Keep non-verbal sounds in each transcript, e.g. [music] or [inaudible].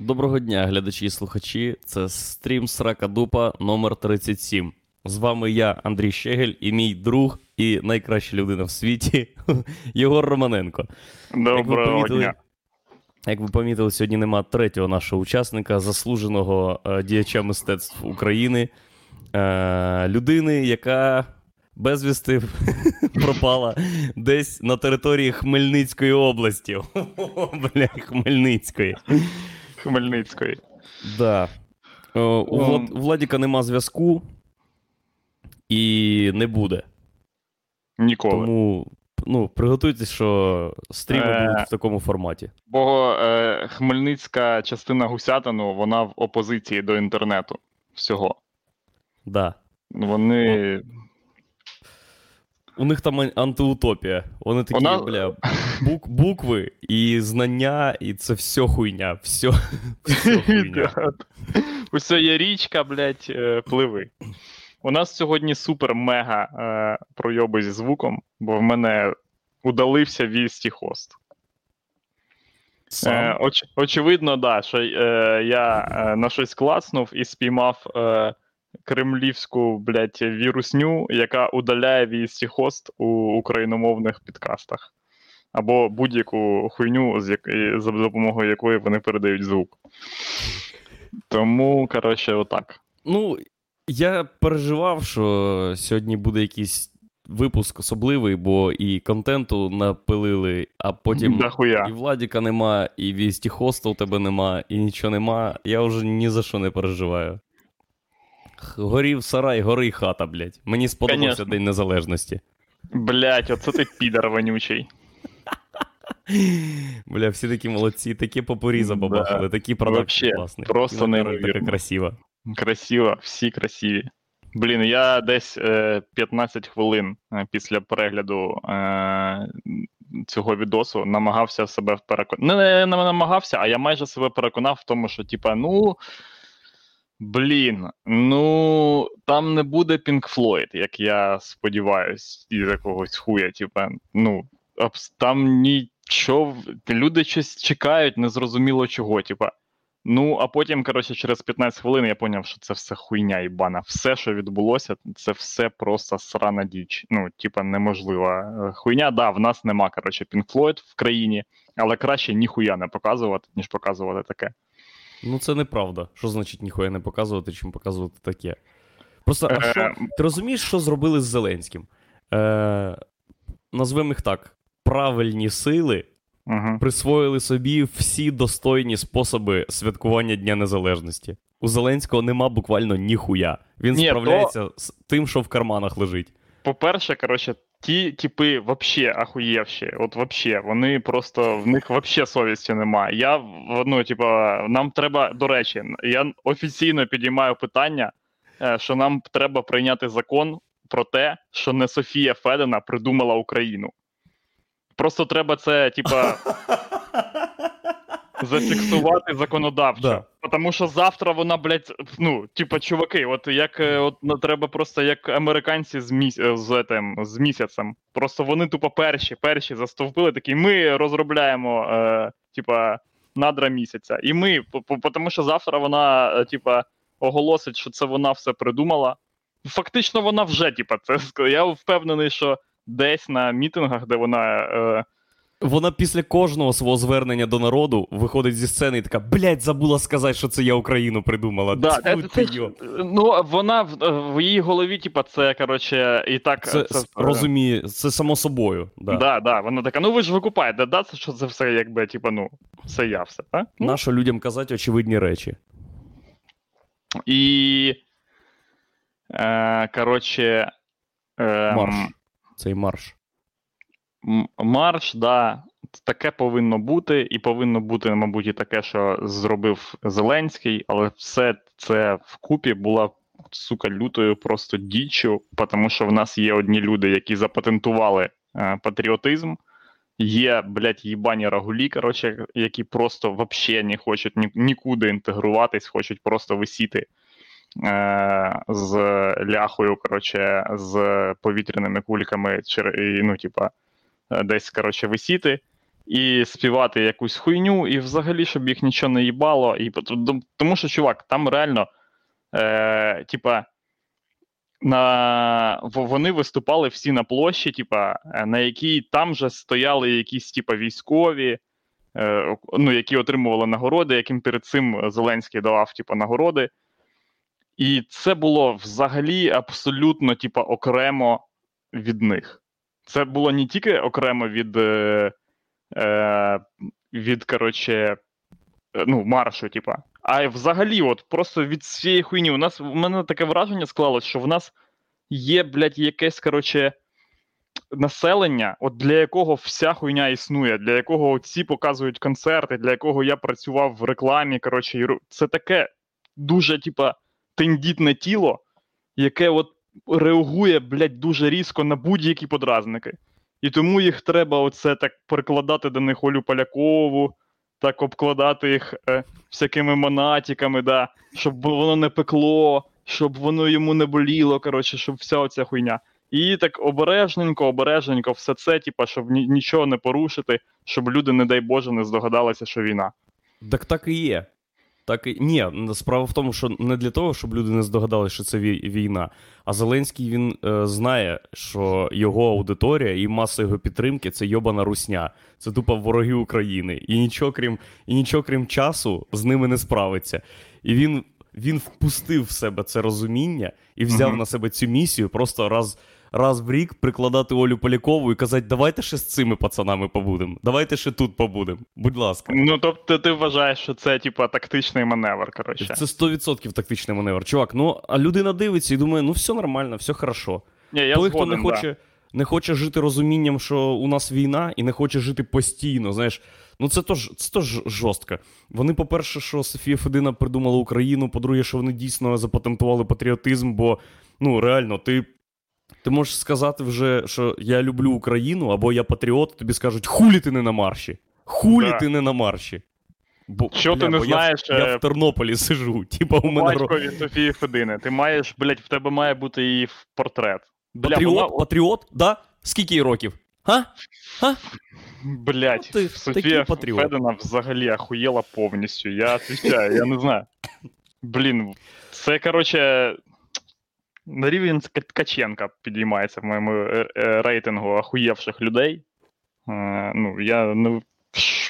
Доброго дня, глядачі і слухачі. Це стрім Срака Дупа номер 37. З вами я, Андрій Щегель, і мій друг і найкраща людина в світі [laughs] Єгор Романенко. Доброго дня. Як ви помітили, сьогодні нема третього нашого учасника, заслуженого е, діяча мистецтв України, е, людини, яка безвісти [laughs] пропала десь на території Хмельницької області. [laughs] Бля, Хмельницької. Хмельницької. Да. Е, у, Влад, Владіка нема зв'язку і не буде. Ніколи. Тому ну, приготуйтесь, що стріми Е. будуть в такому форматі. Бо е, хмельницька частина гусятину, вона в опозиції до інтернету всього. Да. Вони. У них там антиутопія. Вони такі, Вона- бля, бук, букви і знання, і це все хуйня. Все, [laughs] все хуйня. [laughs] Усе є річка, блядь, е, пливи. У нас сьогодні супер-мега е, пройоби зі звуком, бо в мене удалився VST host. Е, оч, очевидно, да, що е, я на щось клацнув і спіймав е, кремлівську, блядь, вірусню, яка удаляє VST host у україномовних підкастах. Або будь-яку хуйню, з як... за допомогою якої вони передають звук. Тому, коротше, отак. Ну, я переживав, що сьогодні буде якийсь випуск особливий, бо і контенту напилили, а потім Дохуя. і Владіка нема, і вісті хоста у тебе нема, і нічого нема. Я вже ні за що не переживаю. Горів сарай, гори й хата, блядь. Мені сподобався Конечно. День Незалежності. Блять, оце ти підар вонючий. Бля, всі такі молодці, такі попорі забабахали, такі продакшн Вообще, класний. просто неймовірно. Така красива. Красиво, всі красиві. Блін, я десь е, 15 хвилин е, після перегляду е, цього відосу намагався себе переконати. Не, не, не намагався, а я майже себе переконав в тому, що, типа, ну. Блін, ну там не буде Pink Floyd, як я сподіваюсь, із якогось хуя. Типа, ну, там нічого. Люди щось чекають, незрозуміло чого. Типа, Ну, а потім, коротше, через 15 хвилин я поняв, що це все хуйня ібана. Все, що відбулося, це все просто срана діч. Ну, типа, неможлива Е, хуйня. Да, в нас нема, коротше, Pink Floyd в країні, але краще ніхуя не показувати, ніж показувати таке. Ну, це неправда. Що значить ніхуя не показувати, чим показувати таке? Просто, а Е, що, ти розумієш, що зробили з Зеленським? Е, назвемо їх так: правильні сили Угу. присвоїли собі всі достойні способи святкування Дня Незалежності. У Зеленського нема буквально ніхуя. Він Ні, справляється з тим, що в карманах лежить. По-перше, коротше, ті типи вообще ахуєвші. От вообще, вони просто в них вообще совісті немає. Я ну, типа, нам треба, до речі, я офіційно підіймаю питання, е, що нам треба прийняти закон про те, що не Софія Федена придумала Україну. Просто треба це, типа, [laughs] зафіксувати законодавчо. Да. Тому що завтра вона, блядь, ну, типа, чуваки, от як е, от ну, треба просто як американці з, міс... е, з, етим, з місяцем. Просто вони тупо перші, перші застовпили такі. Ми розробляємо, е, типа, надра місяця. І ми, тому що завтра вона, е, типа, оголосить, що це вона все придумала. Фактично, вона вже, типа, це я впевнений, що десь на мітингах, де вона. Е, Вона після кожного свого звернення до народу виходить зі сцени і така: блядь, забула сказати, що це я Україну придумала. Да, Тьфу це, це, ну, вона в, в її голові, типа, це, коротше, і так. Це, с- розуміє, це само собою. Да. Да, да, вона така, ну ви ж викупаєте, да, це що це все якби, типа, ну, це я все, так? Ну, Нащо людям казати очевидні речі? і. Е, коротше. Е, Марш. Цей марш. Марш, да. Таке повинно бути, і повинно бути, мабуть, і таке, що зробив Зеленський, але все це вкупі була сука лютою просто діччю, тому що в нас є одні люди, які запатентували е, патріотизм. Є, блядь, їбані рагулі, коротше, які просто вообще не хочуть ні, нікуди інтегруватись, хочуть просто висіти е, з ляхою, коротше, з повітряними кульками, ну, типа, десь, коротше, висіти. і співати якусь хуйню, і взагалі, щоб їх нічого не їбало. І, Тому що, чувак, там реально, е, типа, на, вони виступали всі на площі, типа, е, на якій там же стояли якісь типа, військові, е, ну, які отримували нагороди, яким перед цим Зеленський давав типа, нагороди. І це було взагалі абсолютно типа, окремо від них. Це було не тільки окремо від е, е, від коротше, ну, маршу, типа, а взагалі, от просто від цієї хуйні. У нас у мене таке враження склалось, що в нас є, блядь, якесь, коротше, населення, от для якого вся хуйня існує, для якого ці показують концерти, для якого я працював в рекламі. коротше, Це таке дуже, типа, тендітне тіло, яке от реагує, блядь, дуже різко на будь-які подразники. І тому їх треба оце так перекладати до них Олю Полякову, так обкладати їх е, всякими монатиками, да, щоб воно не пекло, щоб воно йому не боліло, коротше, щоб вся оця хуйня. І так обережненько, обережненько, все це, типа, щоб нічого не порушити, щоб люди, не дай Боже, не здогадалися, що війна. Так так і є. Так і ні, справа в тому, що не для того, щоб люди не здогадалися, що це війна. А Зеленський він е, знає, що його аудиторія і маса його підтримки це йобана русня, це тупо вороги України. І нічого крім і нічого крім часу з ними не справиться. І він він впустив в себе це розуміння і взяв uh-huh. на себе цю місію просто раз раз в рік прикладати Олю Полякову і казати, давайте ще з цими пацанами побудемо, давайте ще тут побудемо. Будь ласка. Ну тобто ти вважаєш, що це типа тактичний маневр. коротше. Це 100% тактичний маневр. Чувак, ну а людина дивиться і думає, ну все нормально, все хорошо. Ні, я Той, згоден, хто не хоче. Не хоче жити розумінням, що у нас війна, і не хоче жити постійно. Знаєш, ну це то ж це то ж жорстко. Вони, по-перше, що Софія Федина придумала Україну. По-друге, що вони дійсно запатентували патріотизм, бо ну реально, ти ти можеш сказати вже, що я люблю Україну або я патріот, тобі скажуть, хулі ти не на марші. Хулі да. ти не на марші. Бо, Що бля, ти не бо знаєш? Я, я в Тернополі сижу. [laughs] Типа у мене Батькові Софії Федини. Ти маєш, блядь, в тебе має бути її портрет. Бля, Патріот? Вона... Патріот? Да? Скільки їй років? Га? Га? Блять, ну, Софія Федина взагалі ахуєла повністю. Я отвечаю, я не знаю. Блін, це, короче, на рівень Ткаченка підіймається в моєму е, е, рейтингу ахуєвших людей. Е, ну, я не...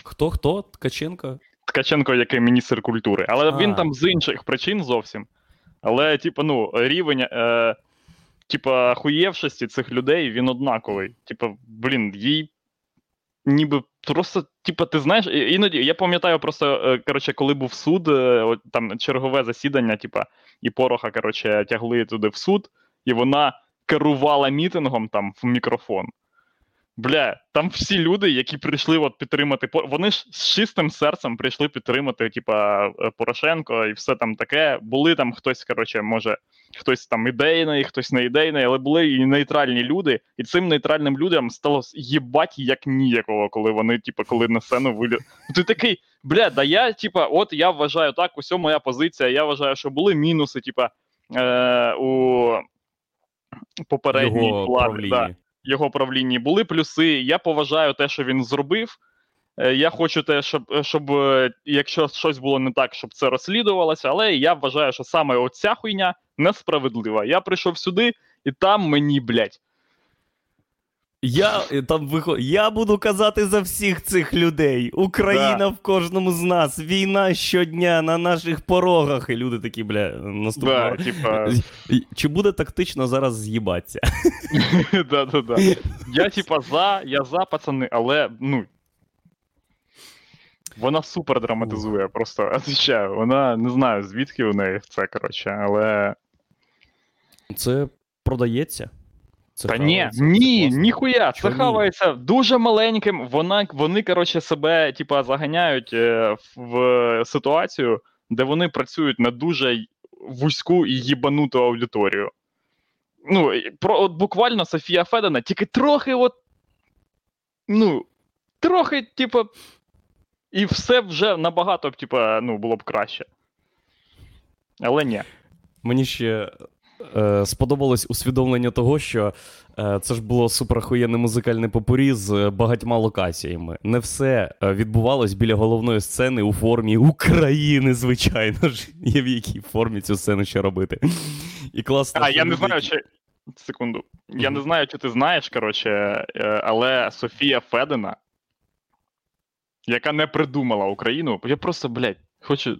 Хто хто? Ткаченко? Ткаченко, який міністр культури. Але а. він там з інших причин зовсім. Але, типу, ну, рівень. Е, Типа, ахуєвшості цих людей він однаковий. Типа, блін, їй ніби просто, типа, ти знаєш, іноді я пам'ятаю просто, коротше, коли був суд, от, там чергове засідання, типа, і Пороха, коротше, тягли туди в суд, і вона керувала мітингом там в мікрофон. Бля, там всі люди, які прийшли от підтримати вони ж з чистим серцем прийшли підтримати, типа е, Порошенко і все там таке. Були там хтось, коротше, може, хтось там ідейний, хтось не ідейний, але були і нейтральні люди. І цим нейтральним людям стало їбать як ніякого, коли вони, типа, коли на сцену вилі. Ти такий, бля, да я, типа, от я вважаю так, усе моя позиція. Я вважаю, що були мінуси, типа, е, у попередній влади. Да його правлінні були плюси. Я поважаю те, що він зробив. Е, я хочу те, щоб щоб е, якщо щось було не так, щоб це розслідувалося. Але я вважаю, що саме оця хуйня несправедлива. Я прийшов сюди, і там мені, блядь, я е, там виход... Я буду казати за всіх цих людей. Україна да. в кожному з нас. Війна щодня на наших порогах. І люди такі, бля, наступного. Да, типа... Чи буде тактично зараз з'їбатися? [laughs] Да-да-да. Я, типа, за, я за, пацани, але ну. Вона супер драматизує, просто [laughs] отвечаю. Вона не знаю, звідки у неї це, коротше, але. Це продається. Це Та ні, ні, ніхуя. Це хавається дуже маленьким. Вона, Вони, коротше, себе типа, заганяють е, в ситуацію, де вони працюють на дуже вузьку і їбануту аудиторію. Ну, про, от буквально Софія Федена, тільки трохи, от. Ну, трохи, типа. І все вже набагато типа, ну, було б краще. Але ні. Мені ще е, сподобалось усвідомлення того, що е, це ж було суперахуєнне музикальне попурі з багатьма локаціями. Не все е, відбувалось біля головної сцени у формі України, звичайно ж. Є в якій формі цю сцену ще робити. І класно. А, я не знаю, чи. Секунду. Я не знаю, чи ти знаєш, коротше, але Софія Федина, яка не придумала Україну, я просто, блядь, хочу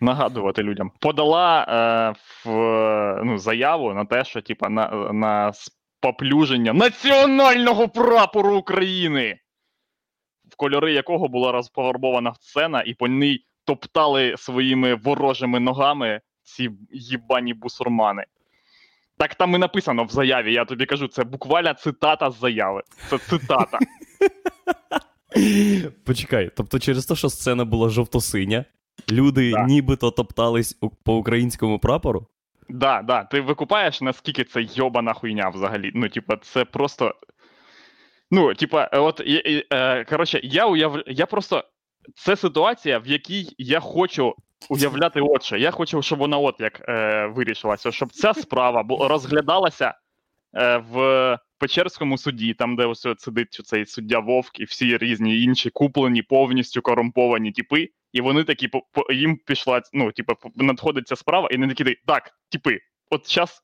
нагадувати людям, подала е, в, ну, заяву на те, що, типа, на, на споплюження національного прапору України, в кольори якого була розпофарбована сцена, і по ній топтали своїми ворожими ногами ці їбані бусурмани. Так там і написано в заяві, я тобі кажу, це буквально цитата з заяви. Це цитата. [laughs] Почекай, тобто через те, що сцена була жовто-синя, люди Да. нібито топтались у- по українському прапору. Да, да, ти викупаєш, наскільки це йобана хуйня взагалі. Ну, типа, це просто. Ну, типа, от е, коротше, я уяв... я просто. Це ситуація, в якій я хочу уявляти от що. Я хочу, щоб вона от як е, вирішилася, щоб ця справа розглядалася е, в Печерському суді, там, де ось сидить цей суддя Вовк і всі різні інші куплені, повністю корумповані типи, і вони такі по, їм пішла, ну, типу, надходить ця справа, і вони такі, так, типи, от зараз.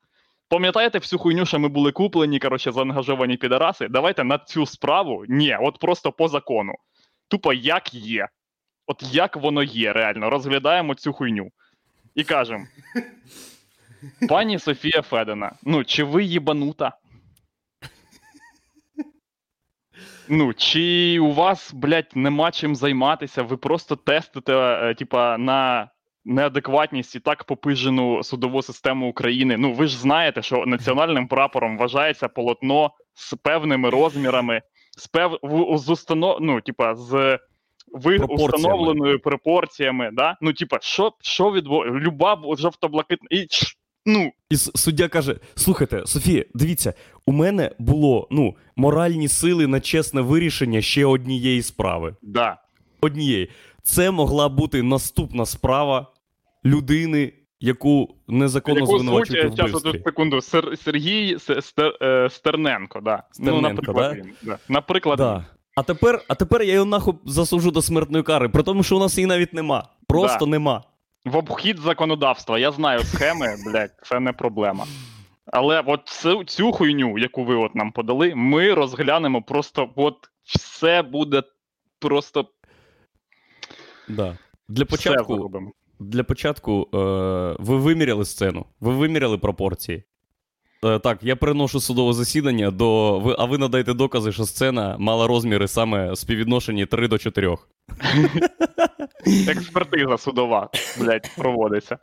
Пам'ятаєте всю хуйню, що ми були куплені, коротше, заангажовані підараси? Давайте на цю справу. Ні, от просто по закону. Тупо як є. От як воно є, реально, розглядаємо цю хуйню. І кажемо: пані Софія Федина, ну, чи ви їбанута? Ну, чи у вас, блядь, нема чим займатися, ви просто тестите, е, типа, на неадекватність і так попижену судову систему України. Ну, ви ж знаєте, що національним прапором вважається полотно з певними розмірами, з пев... з установ... ну, типа, з ви Пропорціями. установленою пропорціями, да? Ну, типа, що, що відбу... Люба жовто-блакитна. І, ч- ну, І суддя каже: слухайте, Софія, дивіться, у мене було ну, моральні сили на чесне вирішення ще однієї справи. да. Однієї. Це могла бути наступна справа людини, яку незаконно звинувачують зараз, вбивстві. одну секунду, Сер... Сергій С- Стер... е, Стерненко, да. Стерненко, ну, наприклад, да? він, да. Наприклад, Да. А тепер, а тепер я його нахуй засуджу до смертної кари, при тому, що у нас її навіть нема. Просто Да. нема. В обхід законодавства. Я знаю схеми, [laughs] блядь, це не проблема. Але от цю, цю хуйню, яку ви от нам подали, ми розглянемо просто, от все буде просто Да. Для початку, для початку е, ви виміряли сцену, ви виміряли пропорції. Е, так, я переношу судове засідання, до, ви, а ви надайте докази, що сцена мала розміри саме співвідношені 3 до 4. Експертиза судова, блядь, проводиться.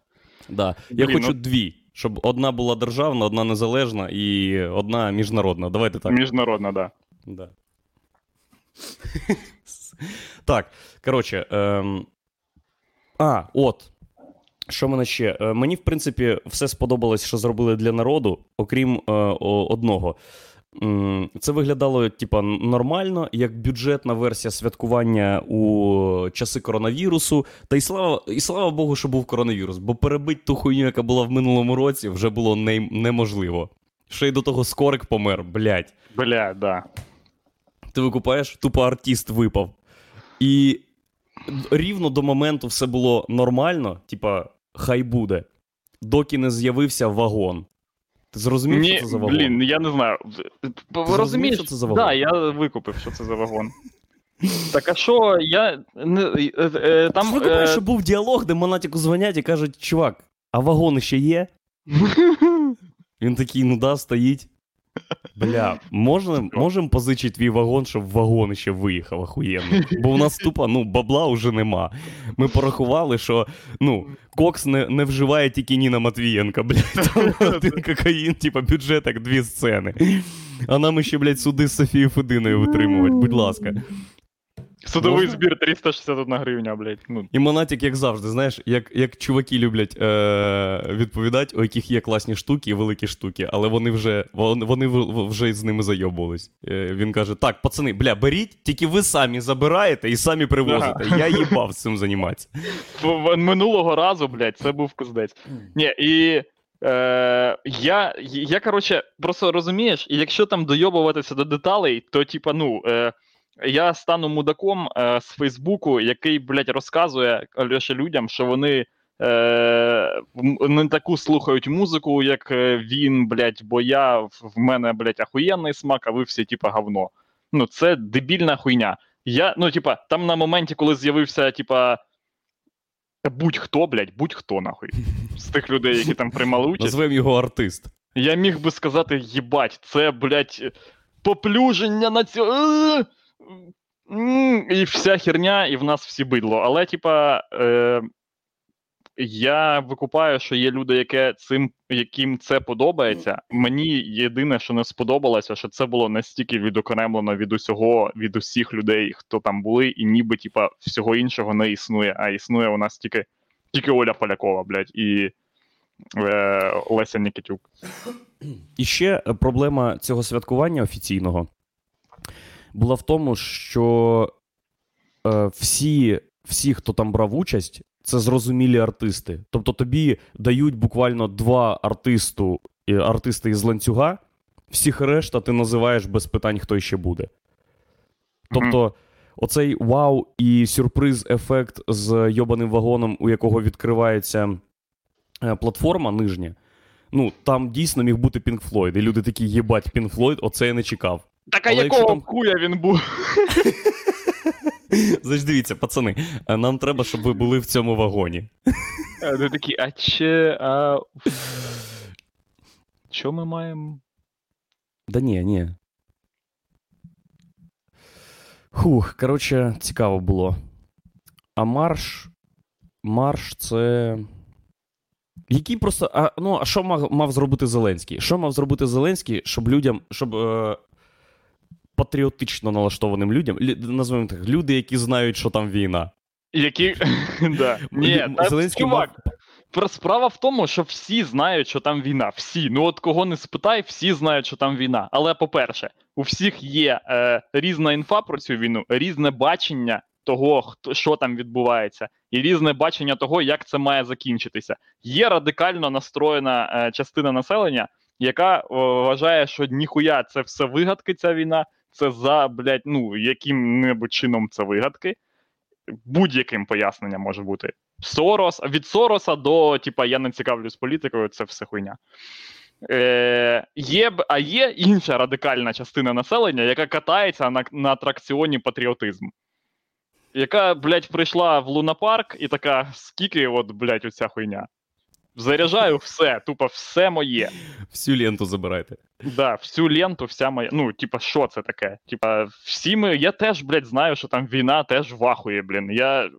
Да. Я Блін, хочу ну- дві, щоб одна була державна, одна незалежна і одна міжнародна. Давайте так. Міжнародна, да. Да. [laughs] так, коротше. Ем... А, от. Що мене ще? Е, Мені, в принципі, все сподобалось, що зробили для народу, окрім е, одного. Це виглядало, типа, нормально, як бюджетна версія святкування у часи коронавірусу. Та й слава, і слава Богу, що був коронавірус, бо перебити ту хуйню, яка була в минулому році, вже було не, неможливо. Ще й до того скорик помер, блядь. Бля, да. Ти викупаєш, тупо артист випав. І рівно до моменту все було нормально, типа, хай буде, доки не з'явився вагон. Ти зрозумів, Ні, що це за вагон? блін, я не знаю. зрозумів, Розумієш, що це за вагон? Да, я викупив, що це за вагон. Так а що, я не е, е, Там, Слухай, е, що був діалог, де Монатіку дзвонять і кажуть, чувак, а вагон ще є? [laughs] Він такий, ну да, стоїть. Бля, можна, можемо позичити твій вагон, щоб вагон ще виїхав охуєнно. Бо в нас тупо, ну, бабла вже нема. Ми порахували, що ну, Кокс не, не вживає тільки Ніна Матвієнка, блядь. [laughs] Там один кокаїн, типа бюджет як дві сцени. А нам ще, блядь, суди з Софією Фединою витримувати, будь ласка. Судовий Можна? збір 361 гривня, блядь. Ну, І Монатік, як завжди, знаєш, як, як чуваки люблять е- відповідати, у яких є класні штуки і великі штуки, але вони вже вони, вони вже з ними зайобувались. Е- він каже: так, пацани, бля, беріть, тільки ви самі забираєте і самі привозите. Я їбав з цим займатися. [laughs] минулого разу, блядь, це був куздець. Ні, і Е, Я, я коротше, просто розумієш, і якщо там дойобуватися до деталей, то типа, ну. Е, я стану мудаком е, з Фейсбуку, який, блядь, розказує лише людям, що вони е, не таку слухають музику, як е, він, блядь, бо я в мене, блядь, ахуєнний смак, а ви всі, типа, говно. Ну, це дебільна хуйня. Я, ну, типа, там на моменті, коли з'явився, типа. Будь-хто, блядь, будь-хто нахуй. З тих людей, які там приймали [laughs] участь. Назвемо його артист. Я міг би сказати, їбать, це, блядь, поплюження на цього. І вся херня, і в нас всі бидло. Але, типа, е, я викупаю, що є люди, яке цим, яким це подобається. Мені єдине, що не сподобалося, що це було настільки відокремлено від усього, від усіх людей, хто там були, і ніби типа, всього іншого не існує. А існує у нас тільки тільки Оля Полякова, блядь, і е, Леся Нікітюк. І ще проблема цього святкування офіційного була в тому, що е, всі, всі, хто там брав участь, це зрозумілі артисти. Тобто тобі дають буквально два артисту, артисти із ланцюга, всіх решта ти називаєш без питань, хто ще буде. Тобто, mm-hmm. оцей вау і сюрприз-ефект з йобаним вагоном, у якого відкривається е, платформа нижня. Ну, там дійсно міг бути Pink Floyd. І люди такі, єбать, Pink Floyd, оце я не чекав. Так а Але якого там... хуя він був? [laughs] Значить, дивіться, пацани, нам треба, щоб ви були в цьому вагоні. Вони такі, а чи. а... Що ми маємо? Да ні, ні. Хух, коротше, цікаво було. А марш. Марш це. Який просто. А, Ну, а що мав мав зробити Зеленський? Що мав зробити Зеленський, щоб людям. щоб е, патріотично налаштованим людям, назвемо так, люди, які знають, що там війна. Які. [laughs] да. Ні, Зеленський чувак, мав... Справа в тому, що всі знають, що там війна. Всі. Ну от кого не спитай, всі знають, що там війна. Але по-перше, у всіх є е, різна інфа про цю війну, різне бачення того, хто що там відбувається, і різне бачення того, як це має закінчитися. Є радикально настроєна е, частина населення, яка о, вважає, що ніхуя це все вигадки, ця війна це за, блядь, ну, яким-небудь чином це вигадки. Будь-яким поясненням може бути. Сорос, від Сороса до, типа, я не цікавлюсь політикою, це все хуйня. Е, є, А є інша радикальна частина населення, яка катається на на атракціоні патріотизм. Яка, блядь, прийшла в лунапарк і така, скільки, от, блядь, оця хуйня. Заряджаю все, тупо все моє. Всю ленту забирайте. Да, всю ленту, вся моя. Ну, типа, що це таке? Типа, всі ми. Я теж, блядь, знаю, що там війна теж вахує, блін. Я.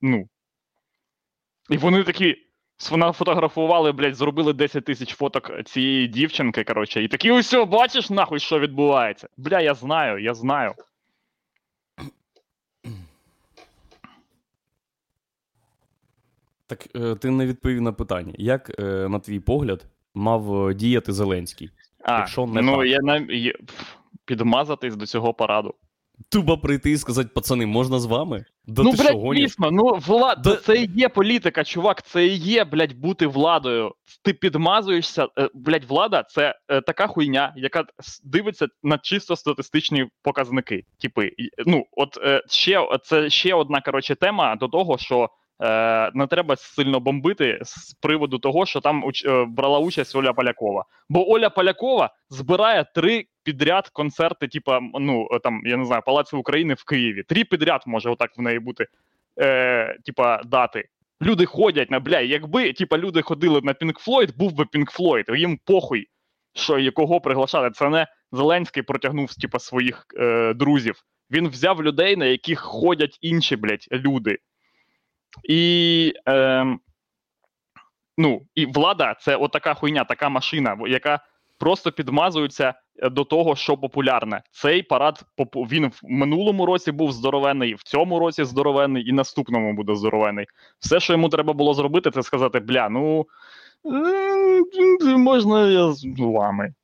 Ну. І вони такі. Вона фотографували, блядь, зробили 10 тисяч фоток цієї дівчинки, коротше, і такі, ось, бачиш, нахуй, що відбувається. Бля, я знаю, я знаю. Так е, ти не відповів на питання. Як, е, на твій погляд, мав е, діяти Зеленський? А, Якщо не ну, так? я на підмазатись до цього параду. Тупо прийти і сказати, пацани, можна з вами? Да ну, блядь, звісно, ну влада, да... це і є політика, чувак, це і є, блядь, бути владою. Ти підмазуєшся, блядь, влада це така хуйня, яка дивиться на чисто статистичні показники. Типи, ну, от ще це ще одна коротше тема до того, що Е, не треба сильно бомбити з приводу того, що там е, брала участь Оля Полякова. Бо Оля Полякова збирає три підряд концерти, типа, ну там я не знаю, Палацу України в Києві. Три підряд може отак в неї бути, е, типа, дати. Люди ходять на бля, якби типа люди ходили на Pink Floyd, був би Pink Floyd, їм похуй, що і кого приглашати. Це не Зеленський протягнув типа, своїх е, друзів. Він взяв людей, на яких ходять інші блядь, люди. І е, ну, і влада це отака хуйня, така машина, яка просто підмазується е, до того, що популярне. Цей парад він в минулому році був здоровений, в цьому році здоровений, і наступному буде здоровений. Все, що йому треба було зробити, це сказати: бля, ну е, можна я з вами.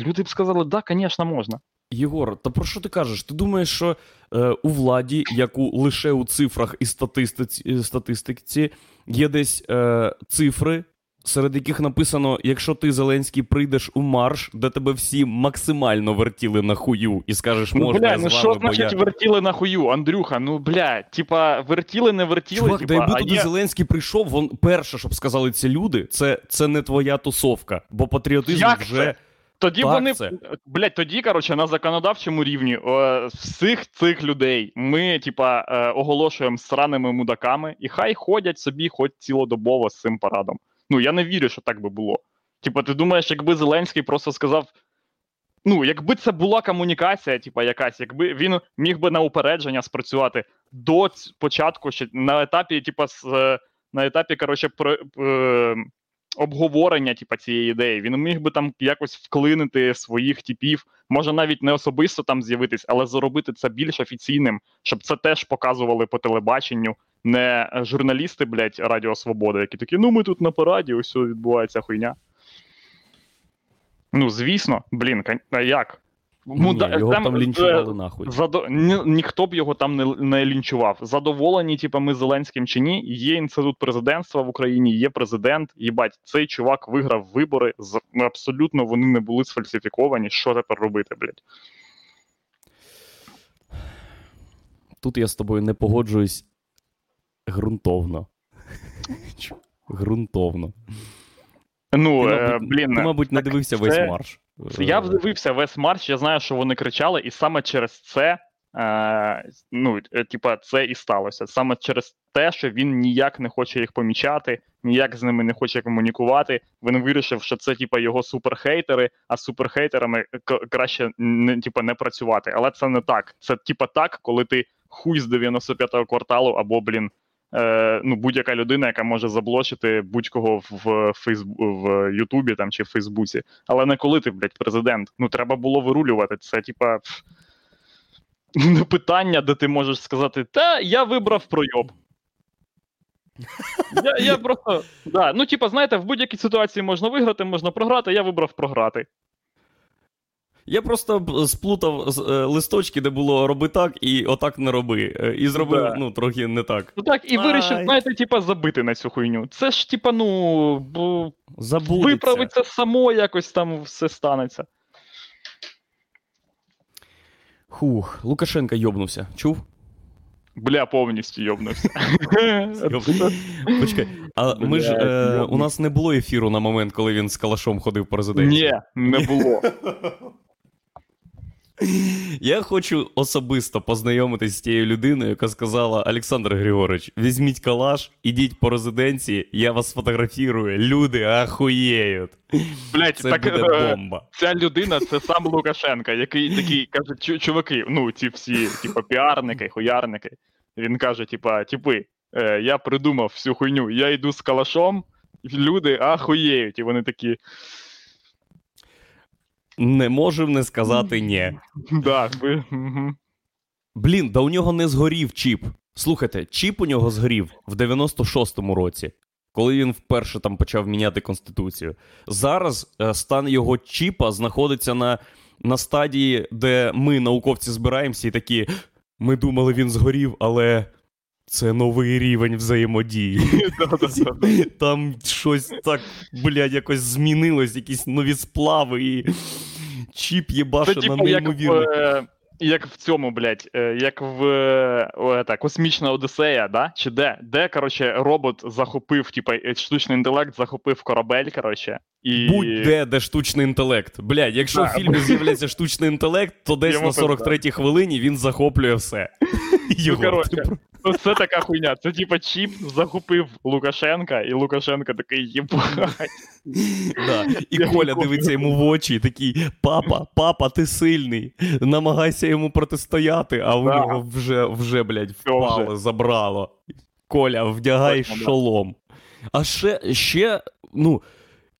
Люди б сказали, да, звісно, можна. Єгор, та про що ти кажеш? Ти думаєш, що е, у владі, як у лише у цифрах і статистиці, статистиці, є десь е, цифри, серед яких написано: якщо ти Зеленський прийдеш у марш, де тебе всі максимально вертіли на хую, і скажеш, Ну, можна бля, я ну з що вами, бо значить я... вертіли на хую, Андрюха? Ну, бля, типа, вертіли, не вертіли, Чувак, типа, да якби а туди є... Зеленський прийшов, вон перше, щоб сказали ці люди, це, це не твоя тусовка, бо патріотизм Як вже. це? Тоді Так вони, це. блядь, тоді, коротше, на законодавчому рівні е, всіх цих людей ми, типа, е, оголошуємо сраними мудаками, і хай ходять собі хоч цілодобово з цим парадом. Ну, я не вірю, що так би було. Типа, ти думаєш, якби Зеленський просто сказав. Ну, якби це була комунікація, типа якась, якби він міг би на упередження спрацювати до початку, ще на етапі, типа, е, на етапі, коротше, про, е, обговорення, типа, цієї ідеї, він міг би там якось вклинити своїх типів, може навіть не особисто там з'явитись, але зробити це більш офіційним, щоб це теж показували по телебаченню. Не журналісти, блядь, Радіо Свобода, які такі, ну ми тут на параді, ось відбувається хуйня. Ну, звісно, блін, кон- а як? Ні, його б там е, лінчували нахуй. Задо... Ні, ніхто б його там не, не лінчував. Задоволені, типа, ми Зеленським чи ні. Є інститут президентства в Україні, є президент. Їбать, цей чувак виграв вибори. З... Абсолютно вони не були сфальсифіковані. Що тепер робити, блядь? Тут я з тобою не погоджуюсь ґрунтовно. [laughs] Чу, Ґрунтовно. Ну, Ти, е, мабуть, блін, Ти, мабуть, не дивився це- весь марш. Я Е, дивився весь марш, я знаю, що вони кричали, і саме через це. Е, ну, е, типа, це і сталося. Саме через те, що він ніяк не хоче їх помічати, ніяк з ними не хоче комунікувати. Він вирішив, що це типа його суперхейтери, а з суперхейтерами к- краще не, типа, не працювати. Але це не так. Це типа так, коли ти хуй з 95-го кварталу, або, блін, е, ну, будь-яка людина, яка може заблочити будь-кого в Фейсбу в Ютубі там чи в Фейсбуці. Але не коли ти, блядь, президент. Ну, треба було вирулювати. Це, типа, не питання, де ти можеш сказати, та я вибрав пройоб. Я, я просто. Да. Ну, типа, знаєте, в будь-якій ситуації можна виграти, можна програти, я вибрав програти. Я просто сплутав з- е, листочки, де було роби так і отак не роби. Е, І зробив, Да. ну, трохи не так. Ну так, і вирішив, знаєте, типа, забити на цю хуйню. Це ж, типа, ну, бо Забудеться. виправиться само, якось там все станеться. Хух, Лукашенка йобнувся. Чув? Бля, повністю йобнувся. [laughs] Почекай, а ми ж е, у нас не було ефіру на момент, коли він з калашом ходив по резиденції. Ні, не було. [laughs] Я хочу особисто познайомитись з тією людиною, яка сказала: Олександр Григорович, візьміть калаш, ідіть по резиденції, я вас сфотографірую. Люди ахуєють. Блять, Це так буде е, бомба. ця людина це сам Лукашенка, який такий каже: чуваки, ну ці всі, типу, піарники, хуярники. Він каже: типа, типи, е, я придумав всю хуйню, я йду з калашом, люди ахуєють. І вони такі. Не можемо не сказати ні. [laughs] Да, ви. Блін, да у нього не згорів чіп. Слухайте, чіп у нього згорів в 96-му році, коли він вперше там почав міняти конституцію. Зараз е, стан його чіпа знаходиться на, на стадії, де ми, науковці, збираємося і такі. Ми думали, він згорів, але це новий рівень взаємодії. [laughs] Там щось так, блядь, якось змінилось, якісь нові сплави і чіп Це єбаше на типу як в, е, як в цьому, блядь, е, як в е, о, ета, космічна Одіссея, да? Чи де? Де, коротше, робот захопив, типа, штучний інтелект захопив корабель, коротше, і. Будь-де, де штучний інтелект. Блядь, якщо Да. в фільмі з'являється штучний інтелект, то десь Йому на 43-й хвилині він захоплює все. Його. коротше. Ти Ну, це така хуйня. Це типа чіп захопив Лукашенка, і Лукашенко такий єбать. Да. І Коля дивиться йому в очі і такий: Папа, папа, ти сильний. Намагайся йому протистояти, а Да. нього вже, вже, блядь, впало, забрало. Коля, вдягай шолом. А ще, ще, ну,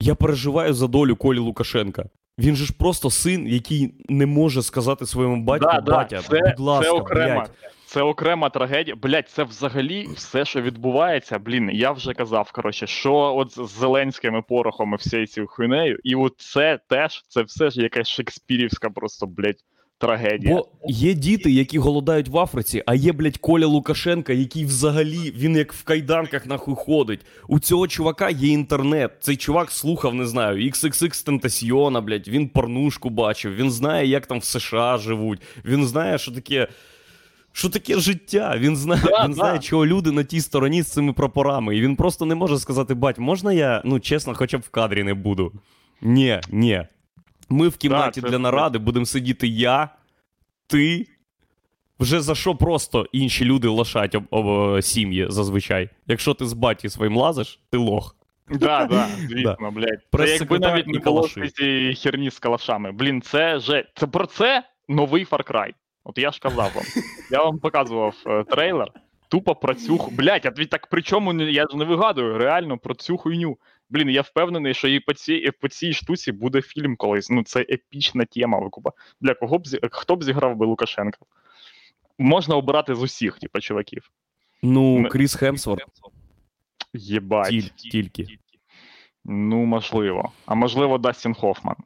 я переживаю за долю Колі Лукашенка. Він же ж просто син, який не може сказати своєму батьку, Да, да, це, будь ласка, це окрема. блядь. Це окрема трагедія. Блять, це взагалі все, що відбувається. Блін, я вже казав, коротше, що от з Зеленським і Порохом і всією цією хуйнею, і от це теж, це все ж якась шекспірівська просто, блять, трагедія. Бо є діти, які голодають в Африці, а є, блядь, Коля Лукашенка, який взагалі він як в кайданках нахуй ходить. У цього чувака є інтернет. Цей чувак слухав, не знаю, XXX Tentacion, блядь, він порнушку бачив, він знає, як там в США живуть, він знає, що таке. Що таке життя? Він знає, Да, він да. знає, чого люди на тій стороні з цими прапорами. І він просто не може сказати: бать, можна я, ну чесно, хоча б в кадрі не буду. Ні, ні. Ми в кімнаті це- для наради будемо сидіти я, ти. Вже за що просто інші люди лошать об, об сім'ї зазвичай. Якщо ти з баті своїм лазиш, ти лох. Да, да, [laughs] звісно, блядь. Це якби навіть не було цієї херні з калашами. Блін, це же. Це про це новий Far Cry. От я ж казав вам. Я вам показував е, трейлер. Тупо про цю ху- Блядь, а так причому не- я ж не вигадую, реально про цю хуйню. Блін, я впевнений, що і по цій, і по цій штуці буде фільм колись. Ну, це епічна тема. Викупа. Бля, кого б зі- хто б зіграв би Лукашенка? Можна обирати з усіх, типу, чуваків. Ну, Ми- Кріс Хемсворт Єбать. тіль, тільки. Ну, можливо. А можливо, Дастін Хоффман.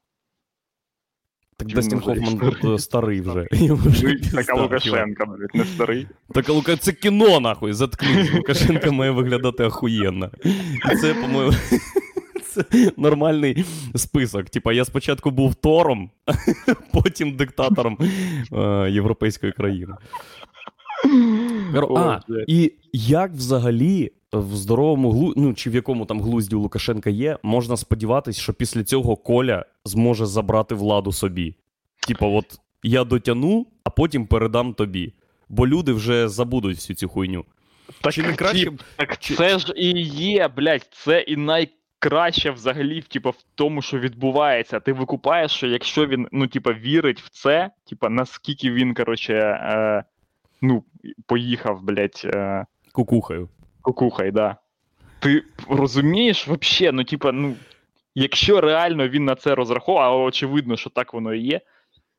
Так Дастін вже Хоффман е, старий вже. [laughs] Вже Ну, Лукашенка, блядь, не старий. Так а Лука, це кіно, нахуй, заткнись. Лукашенка має виглядати охуєнно. І це, по-моєму, [laughs] це нормальний список. Типа, я спочатку був Тором, [laughs] потім диктатором е, європейської країни. А, і як взагалі в здоровому глузді, ну чи в якому там глузді у Лукашенка є, можна сподіватися, що після цього Коля зможе забрати владу собі. Типа, от я дотяну, а потім передам тобі. Бо люди вже забудуть всю цю хуйню. Так, Чи не краще так чи- це ж і є, блядь, це і найкраще взагалі типу, в тому, що відбувається. Ти викупаєш, що якщо він ну, типу, вірить в це, типу, наскільки він, коротше, е, ну, поїхав, блядь, е, Кукухаю. кукухай, да. Ти розумієш, вообще, ну, типа, ну, якщо реально він на це розраховував, а очевидно, що так воно і є,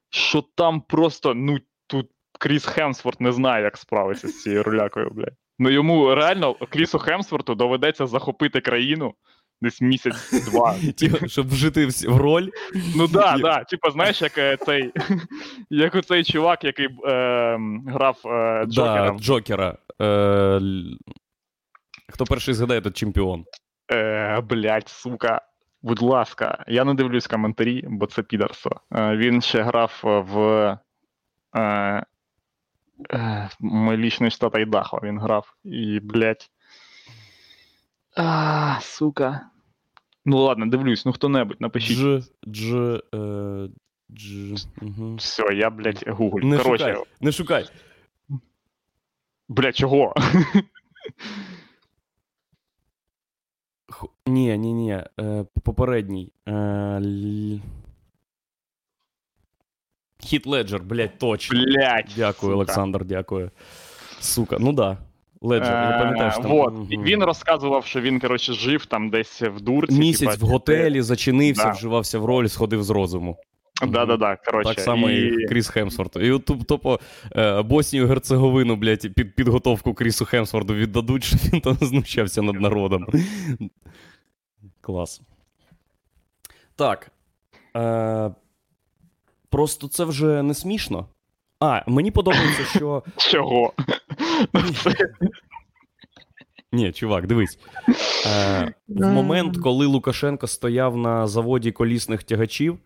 що там просто, ну, тут Кріс Хемсворт не знає, як справитися з цією рулякою, блядь. Ну йому реально, Крісу Хемсворту доведеться захопити країну десь місяць-два. [laughs] Щоб вжити в роль. Ну да, Є. да. Типа, знаєш, як е, цей, [laughs] як оцей чувак, який е, грав е, Джокера. Джокера. Е, Хто перший згадає, той чемпіон. Е, блять, сука. Будь ласка, я не дивлюсь коментарі, бо це підарство. Е, він ще грав в е, е, мій лічний штат Айдахо він грав. І, блять. А, сука. Ну ладно, дивлюсь, ну хто-небудь, напишіть. Дж. Дж. Е, Дж. Угу. Все, я, блять, гуглю. Не Короче, шукай. Не шукай. Блять, чого? Ху- Ні, ні, ні. Е, попередній. Е, л- Хіт Леджер, блядь, точно. Блять. Дякую, Олександр, дякую. Сука, ну да. Леджер, я пам'ятаю, що там. Вот. Він розказував, що він, коротше, жив там десь в дурці. Місяць типа, в готелі зачинився, Да. вживався в роль, сходив з розуму. Да, да, да. Коротше, Так само і, і... Кріс Хемсворт. І от тупо е, Боснію Герцеговину, блядь, під підготовку Крісу Хемсворду віддадуть, [laughs] що він там знущався над народом. Клас. Так. Е, просто це вже не смішно. А, мені подобається, що. [laughs] Чого? Ні, чувак, дивись. Е, в момент, коли Лукашенко стояв на заводі колісних тягачів,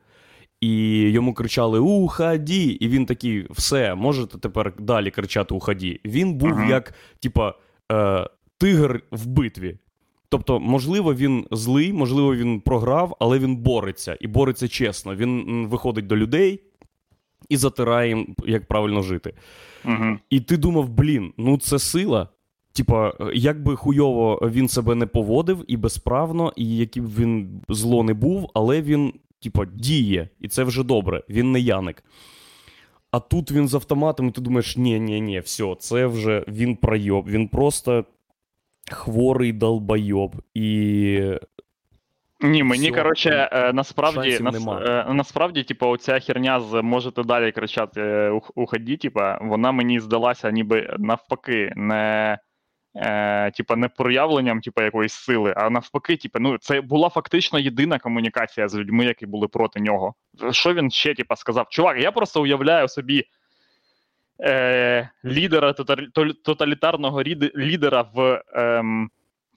і йому кричали Уході! І він такий, все, можете тепер далі кричати Уході. Він був Ага. як, типа, е, тигр в битві. Тобто, можливо, він злий, можливо, він програв, але він бореться і бореться чесно. Він виходить до людей і затирає їм, як правильно жити. Угу. І ти думав, блін, ну це сила. Типа, е, як би хуйово він себе не поводив і безправно, і яким б він зло не був, але він, типа, діє, і це вже добре. Він не Яник. А тут він з автоматом, і ти думаєш, ні, ні, ні, все, це вже він пройоб. Він просто хворий долбойоб. І Ні, мені, коротше, е, насправді, нас, е, насправді, типу, оця херня з можете далі кричати е, «Ух- уході, типа, вона мені здалася ніби навпаки, не е, типа, не проявленням типа, якоїсь сили, а навпаки, типа, ну, це була фактично єдина комунікація з людьми, які були проти нього. Що він ще типа, сказав? Чувак, я просто уявляю собі е, лідера тоталітарного лідера в. Ем,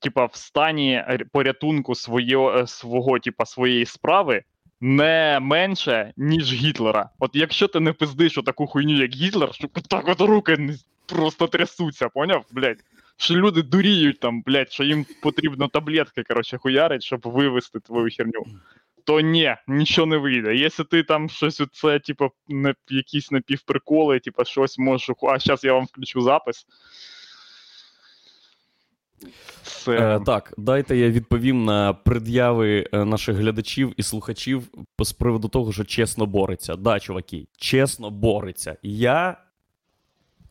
Типа, в стані порятунку своє, е, свого, типа, своєї справи не менше, ніж Гітлера. От якщо ти не пиздиш таку хуйню, як Гітлер, що так от руки просто трясуться, поняв? Блядь? Що люди дуріють там, блядь, що їм потрібно таблетки, коротше, хуярить, щоб вивести твою херню. То ні, нічого не вийде. Якщо ти там щось оце, типу, не, якісь напівприколи, типу, щось можеш. А зараз я вам включу запис. Це... Е, так, дайте я відповім на пред'яви е, наших глядачів і слухачів з приводу того, що чесно бореться. Да, чуваки, чесно бореться. Я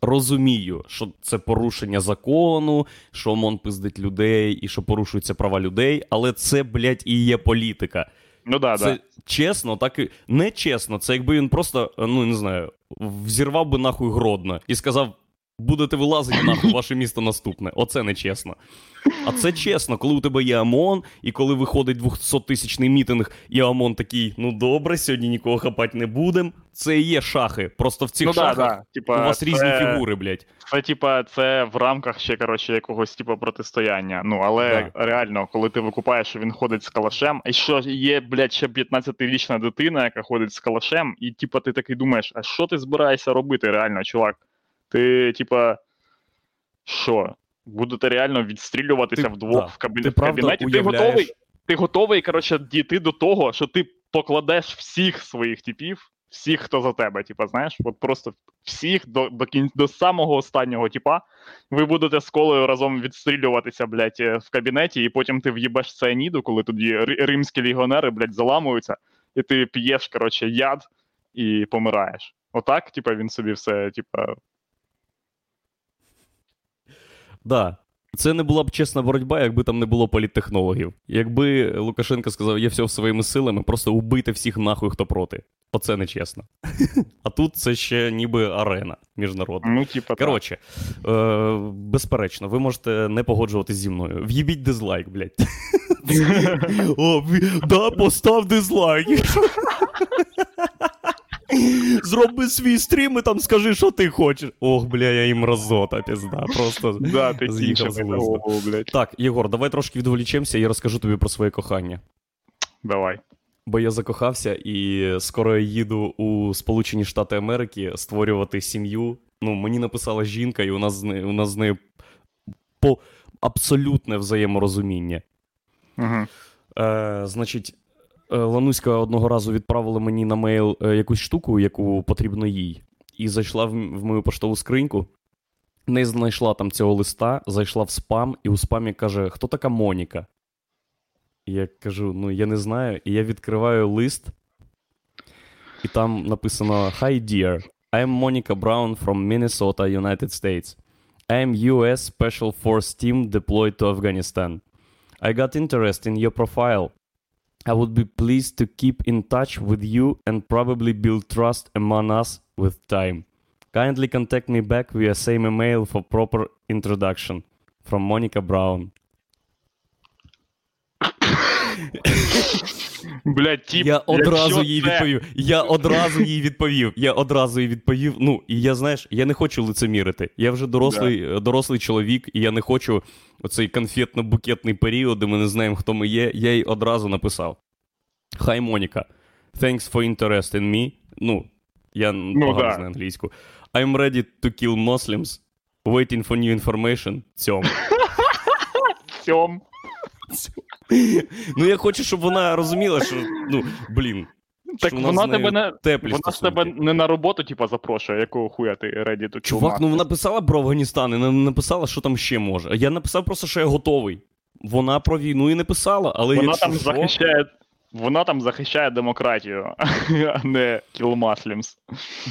розумію, що це порушення закону, що ОМОН пиздить людей і що порушуються права людей, але це, блядь, і є політика. Ну да, Це да. чесно, так і не чесно. Це якби він просто, е, ну не знаю, взірвав би нахуй Гродно і сказав: будете вилазити нахуй ваше місто наступне. Оце не чесно. А це чесно, коли у тебе є ОМОН, і коли виходить 200-тисячний мітинг, і ОМОН такий, ну добре, сьогодні нікого хапати не будемо. Це і є шахи. Просто в цих ну, шахах да. Типа, у вас це... різні фігури, блядь. Це, типа, це в рамках ще, коротше, якогось типу, протистояння. Ну, але реально, коли ти викупаєш, що він ходить з калашем, і що є, блядь, ще 15-річна дитина, яка ходить з калашем, і типа ти такий думаєш, а що ти збираєшся робити, реально, чувак? Ти, типа, що? Будете реально відстрілюватися Ти- вдвох да. в, кабі... Ти в кабінеті? Ти готовий, ти готовий, коротше, дійти до того, що ти покладеш всіх своїх типів, всіх, хто за тебе, типа, знаєш, от просто всіх до, до, кін... до самого останнього типа, ви будете з колою разом відстрілюватися, блядь, е, в кабінеті, і потім ти в'їбеш цианіду, коли тоді римські легіонери, блядь, заламуються, і ти п'єш, коротше, яд і помираєш. Отак, типа, він собі все, типа. Да. Це не була б чесна боротьба, якби там не було політтехнологів. Якби Лукашенко сказав, я все своїми силами, просто убити всіх нахуй, хто проти. Оце не чесно. [laughs] А тут це ще ніби арена міжнародна. Ну, типа. Коротше, е, безперечно, ви можете не погоджуватись зі мною. В'їбіть дизлайк, блядь. [laughs] О, да, постав дизлайк. [laughs] Зроби свій стрім і там скажи, що ти хочеш. Ох, бля, я їм разота, пізда. Просто. [laughs] Да, ти З'їхав з блядь. Так, Єгор, давай трошки відволічемося і я розкажу тобі про своє кохання. Давай. Бо я закохався і скоро я їду у Сполучені Штати Америки створювати сім'ю. Ну, мені написала жінка, і у нас з нею, у нас з нею по абсолютне взаєморозуміння. Угу. Е, значить, Лануська одного разу відправила мені на мейл е, якусь штуку, яку потрібно їй, і зайшла в, в мою поштову скриньку. Не знайшла там цього листа, зайшла в спам, і у спамі каже: Хто така Моніка? І я кажу: ну я не знаю. І я відкриваю лист, і там написано: Hi, dear. I am Monica Brown from Minnesota, United States. I am US Special Force Team deployed to Afghanistan. I got interest in your profile. I would be pleased to keep in touch with you and probably build trust among us with time. Kindly contact me back via same email for proper introduction. From Monica Brown. [laughs] Блядь, тип, я одразу їй це- відповів. Я одразу їй відповів. Я одразу їй відповів. Ну, і я знаєш, я не хочу лицемірити. Я вже дорослий, е, дорослий чоловік, і я не хочу оцей конфетно-букетний період, де ми не знаємо, хто ми є. Я їй одразу написав: Хай Моніка, thanks for interest in me. Ну, я погано да. знаю англійську. I'm ready to kill Muslims. Waiting for new information. Цьом. [laughs] Сьом. Ну, я хочу, щоб вона розуміла, що, ну, блін. Так що вона тебе не. теплі Вона стосунки. тебе не на роботу, типа, запрошує, якого хуя ти ready to Чувак, ну вона писала про Афганістан і не написала, що там ще може. Я написав просто, що я готовий. Вона про війну і не писала, але Вона якщо там що, захищає. Вона там захищає демократію, [laughs] а не Muslims.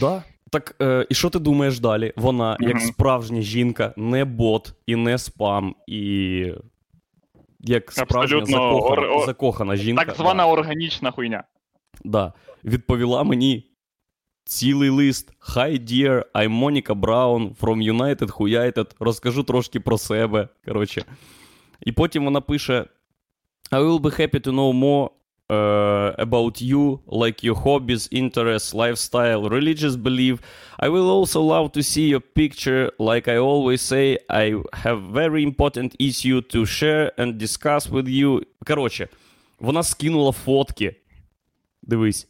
Да. Так, е, і що ти думаєш далі? Вона, як справжня жінка, не бот і не спам, і як справжня закохана, о- закохана жінка. Так звана да, органічна хуйня. да, відповіла мені цілий лист. Hi, dear, I'm Monica Brown from United United. Розкажу трошки про себе. Коротше. І потім вона пише: I will be happy to know more uh, about you, like your hobbies, interests, lifestyle, religious belief. I will also love to see your picture. Like I always say, I have very important issue to share and discuss with you. Коротше, вона скинула фотки. Дивись.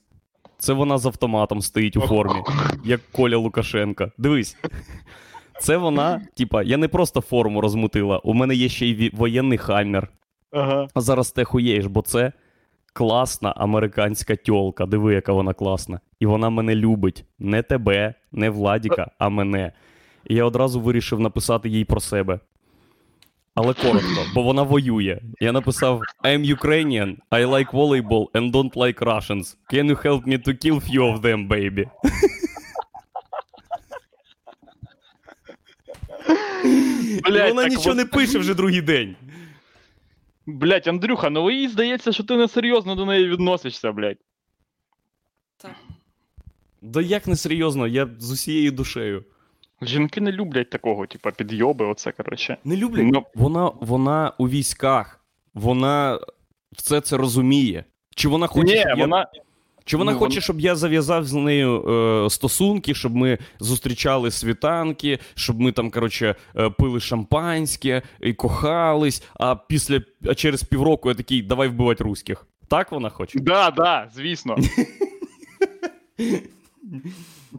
Це вона з автоматом стоїть у формі, як Коля Лукашенка. Дивись. Це вона, типа, я не просто форму розмутила, у мене є ще й воєнний хаммер. Ага. А зараз ти хуєєш, бо це класна американська тьолка. Диви, яка вона класна. І вона мене любить. Не тебе, не Владіка, а мене. І я одразу вирішив написати їй про себе. Але коротко, бо вона воює. Я написав: I'm Ukrainian, I like volleyball and don't like Russians. Can you help me to kill few of them, baby? І вона нічого от- не пише вже другий день. Блять, Андрюха, ну їй здається, що ти несерйозно до неї відносишся, блядь. Да як несерйозно, я з усією душею. Жінки не люблять такого, типа, підйоби, оце, коротше. Не люблять. Но... Вона, вона у військах, вона все це розуміє. Чи вона хоче, ні, щоб я, вона. Чи вона ну, хоче, щоб я зав'язав з нею е, стосунки, щоб ми зустрічали світанки, щоб ми там, коротше, е, пили шампанське і кохались, а після а через півроку я такий, давай вбивати руських. Так вона хоче? Да, да, звісно.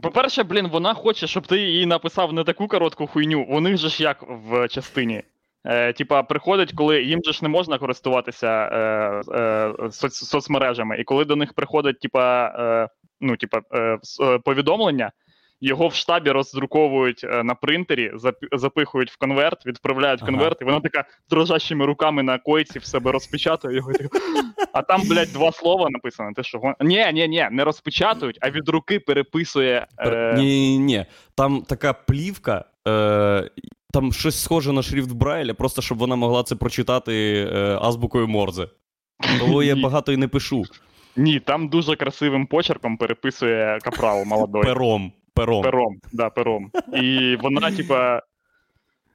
По-перше, блін, вона хоче, щоб ти їй написав не таку коротку хуйню. У них же ж як в частині. Е, типа, приходить, коли їм же ж не можна користуватися е, е, соц, соцмережами, і коли до них приходить, типа, е, ну, типа, е, е, повідомлення, його в штабі роздруковують е, на принтері, запихують в конверт, відправляють в Ага. конверт, і вона така дрожащими руками на койці в себе розпечатує його. А там, блядь, два слова написано. Ти що? Ні, ні, ні, не розпечатують, а від руки переписує. Е... Ні, ні, ні. Там така плівка, е, там щось схоже на шрифт Брайля, просто щоб вона могла це прочитати е, азбукою Морзе. Того я [laughs] багато і не пишу. Ні, там дуже красивим почерком переписує капрал молодой. Пером. Пером. Пером, да, пером. І вона, типа.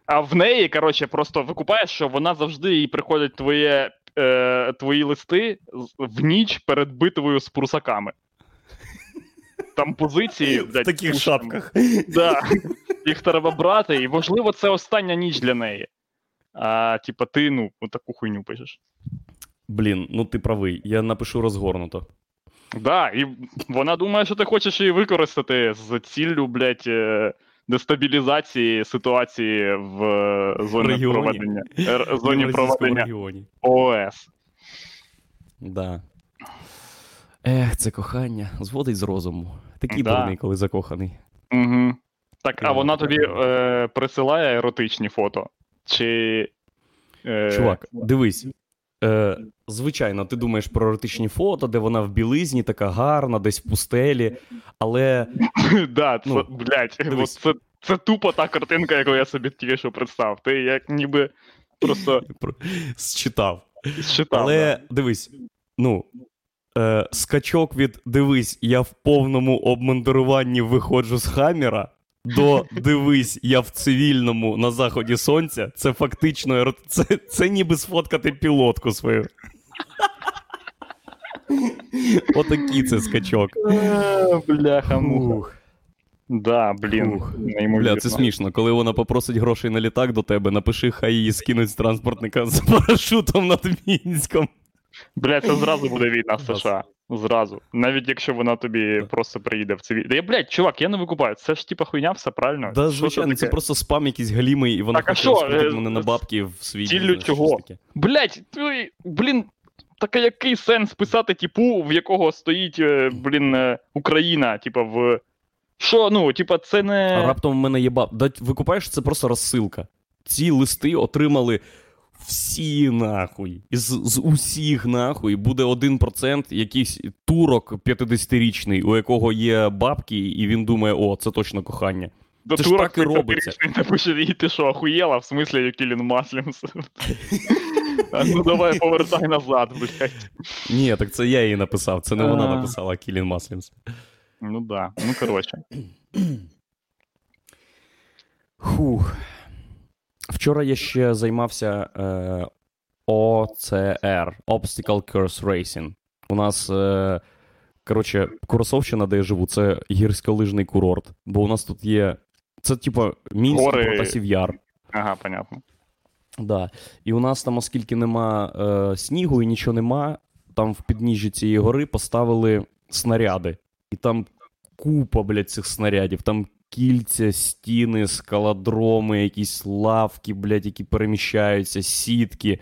А в неї, коротше, просто викупаєш, що вона завжди їй приходять твоє, е, твої листи в ніч перед битвою з прусаками. Там позиції. В блядь, таких пушками. шапках. Да. Їх треба брати, і можливо, це остання ніч для неї. А, типа, ти, ну, таку хуйню пишеш. Блін, ну ти правий, я напишу розгорнуто. Да, і вона думає, що ти хочеш її використати з ціллю, блядь, е, дестабілізації ситуації в е, зоні Регіоні. проведення. Зоні проведення регіоні. ООС. Да. Ех, це кохання. Зводить з розуму. Такий Да. дурний, коли закоханий. Угу. Так, а Ну, вона тобі е, присилає еротичні фото? Чи. Е, Чувак, дивись. Е, звичайно, ти думаєш про еротичні фото, де вона в білизні, така гарна, десь в пустелі. Але [laughs] да, це, Ну, блядь, дивись. це, це тупо та картинка, яку я собі тільки що представ. Ти як ніби просто [laughs] считав. считав. Але дивись, ну. Е, скачок від дивись, я в повному обмундируванні виходжу з хаммера. До дивись, я в цивільному на заході сонця. Це фактично це, це ніби сфоткати пілотку свою. Отакий це скачок. Е, Бляха, муха. Ух. Да, блін, Ух. Бля, це смішно. Коли вона попросить грошей на літак до тебе, напиши, хай її скинуть з транспортника з парашутом над Мінськом. Бля, це зразу [laughs] буде війна в США. Зразу. Навіть якщо вона тобі просто приїде в цивіль. Да я, блядь, чувак, я не викупаю. Це ж типа хуйня, все правильно? Да, звичайно, це просто спам якийсь галімий, і вона хоче розкрутити е, мене на бабки в свій ціллю чого? Блядь, ти, блін, так а який сенс писати, типу, в якого стоїть, е, блін, е, Україна, типа в. Що, ну, типа, це не. А раптом в мене є баб. Да, викупаєш, це просто розсилка. Ці листи отримали всі нахуй. Із з усіх нахуй буде 1% якийсь турок 50-річний, у якого є бабки, і він думає, о, це точно кохання. До це ж так і робиться. 50-річний Напише, і ти що, охуєла? В смислі, як Кілін Маслімс? А ну давай повертай назад, блядь. Ні, так це я їй написав, це не вона написала, Кілін Маслімс. Ну да. Ну коротше. Хух. Вчора я ще займався е, OCR Obstacle Course Racing. У нас, е, коротше, Курасовщина, де я живу, це гірськолижний курорт. Бо у нас тут є. Це, типу, Мінськ Гори. Протасів Яр. Ага, понятно. Да. І у нас там, оскільки нема е, снігу і нічого нема, там в підніжжі цієї гори поставили снаряди. І там купа, блядь, цих снарядів. Там кільця, стіни, скалодроми, якісь лавки, блядь, які переміщаються, сітки.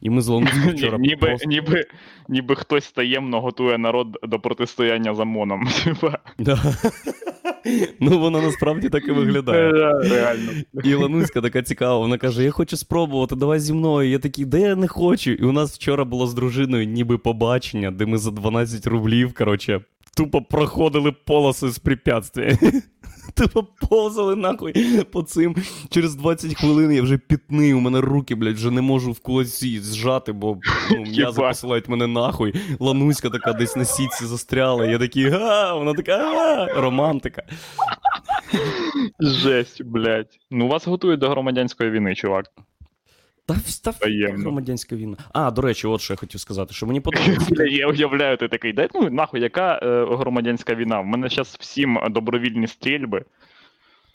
І ми з Лануською вчора Ніби, просто... ніби, ніби хтось таємно готує народ до протистояння з ОМОНом. [laughs] Ну, воно насправді так і виглядає. Реально. І Лануська така цікава, вона каже: Я хочу спробувати, давай зі мною. Я такий, де я не хочу. І у нас вчора було з дружиною ніби побачення, де ми за 12 рублів, коротше, тупо проходили полоси з препятствия. [laughs] Тупо повзали нахуй по цим. Через 20 хвилин я вже пітний, у мене руки, блядь, вже не можу в кулаці зжати, бо ну, [laughs] м'язи посилають мене нахуй. Лануська така десь на сітці застряла. Я такий, га, вона така, га, романтика. Жесть, блядь. Ну вас готують до громадянської війни, чувак. Та, в- та в- Таємно. громадянська війна. А, до речі, от що я хотів сказати, що мені подобається. [laughs] Я уявляю, ти такий, дай ну нахуй, яка е, громадянська війна? В мене зараз всім добровільні стрільби.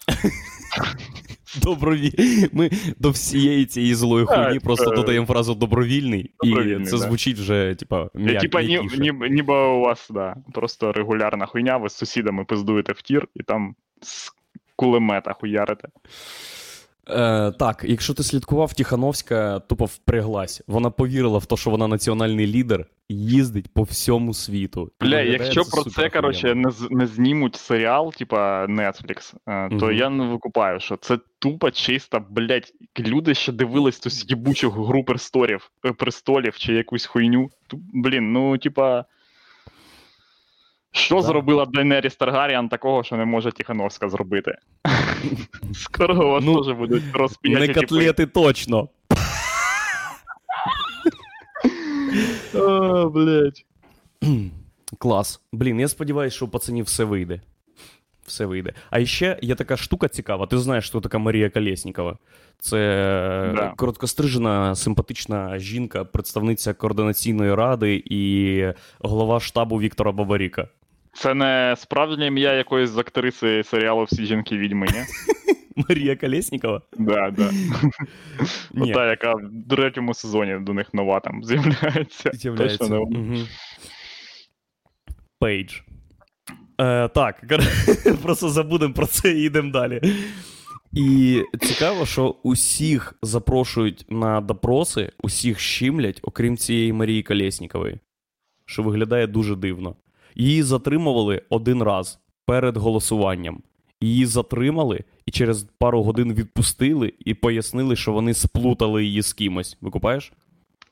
[laughs] Доброві... Ми до всієї цієї злої хуйні просто е, додаємо фразу добровільний, і це да. звучить вже, типа, м'як, типа, ні, ні, ніби у вас, да, просто регулярна хуйня, ви з сусідами пиздуєте в тір і там з кулемета хуярите. Е, так, якщо ти слідкував, Тихановська тупо впряглась. Вона повірила в те, що вона національний лідер, їздить по всьому світу. Бля, якщо про це, коротше, не, не знімуть серіал, типа Netflix, е, то Мгм. я не викупаю, що це тупо чисто, блядь, люди ще дивились ту їбучу гру престолів, е, престолів чи якусь хуйню. Блін, ну, типа. Що Да. зробила Дейнеріс Таргаріан такого, що не може Тихановська зробити? [laughs] Скоро вас Ну, теж будуть розп'яті Не котлети точно. [laughs] О, блядь. Клас. Блін, я сподіваюся, що у пацанів все вийде. Все вийде. А ще є така штука цікава. Ти знаєш, хто така Марія Колєснікова. Це Да. короткострижена, симпатична жінка, представниця координаційної ради і голова штабу Віктора Бабаріка. Це не справжнє ім'я якоїсь з актриси серіалу Всі жінки відьми, ні? [laughs] Марія Колєснікова? Да, да. Ні. Та, яка в третьому сезоні до них нова там з'являється. З'являється. Точно вона. Пейдж. Е, так, [laughs] просто забудемо про це і йдемо далі. І цікаво, що усіх запрошують на допроси, усіх щимлять, окрім цієї Марії Колєснікової, що виглядає дуже дивно. Її затримували один раз перед голосуванням. Її затримали і через пару годин відпустили і пояснили, що вони сплутали її з кимось. Викупаєш?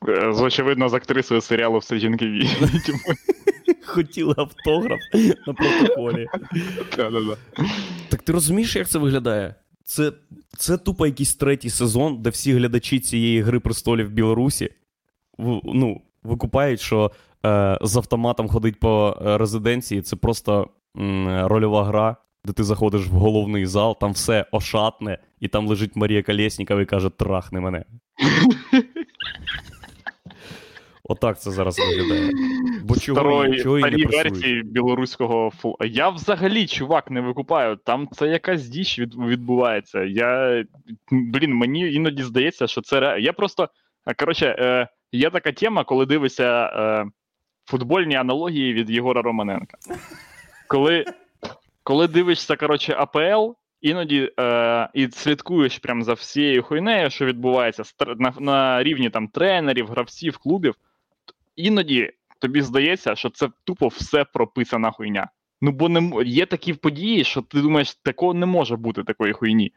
Е, З очевидно, з актрисою серіалу Всі жінки відьми. [laughs] Хотіли автограф на протоколі. Так ти розумієш, як це виглядає? Це, це тупо якийсь третій сезон, де всі глядачі цієї гри престолів в Білорусі ну, викупають, що е, з автоматом ходить по е, резиденції. Це просто м, рольова гра, де ти заходиш в головний зал, там все ошатне, і там лежить Марія Колєснікова і каже: трахни мене. [laughs] Отак це зараз виглядає. Бо чого, Старої, чого і не версії білоруського фу. Я взагалі, чувак, не викупаю. Там це якась діч відбувається. Я. Блін, мені іноді здається, що це. Я просто. Коротше, е, є така тема, коли дивишся е, футбольні аналогії від Єгора Романенка. Коли, коли дивишся, коротше, АПЛ, іноді е, і слідкуєш прям за всією хуйнею, що відбувається на, на рівні там тренерів, гравців, клубів, іноді тобі здається, що це тупо все прописана хуйня. Ну, бо не є такі події, що ти думаєш, такого не може бути такої хуйні.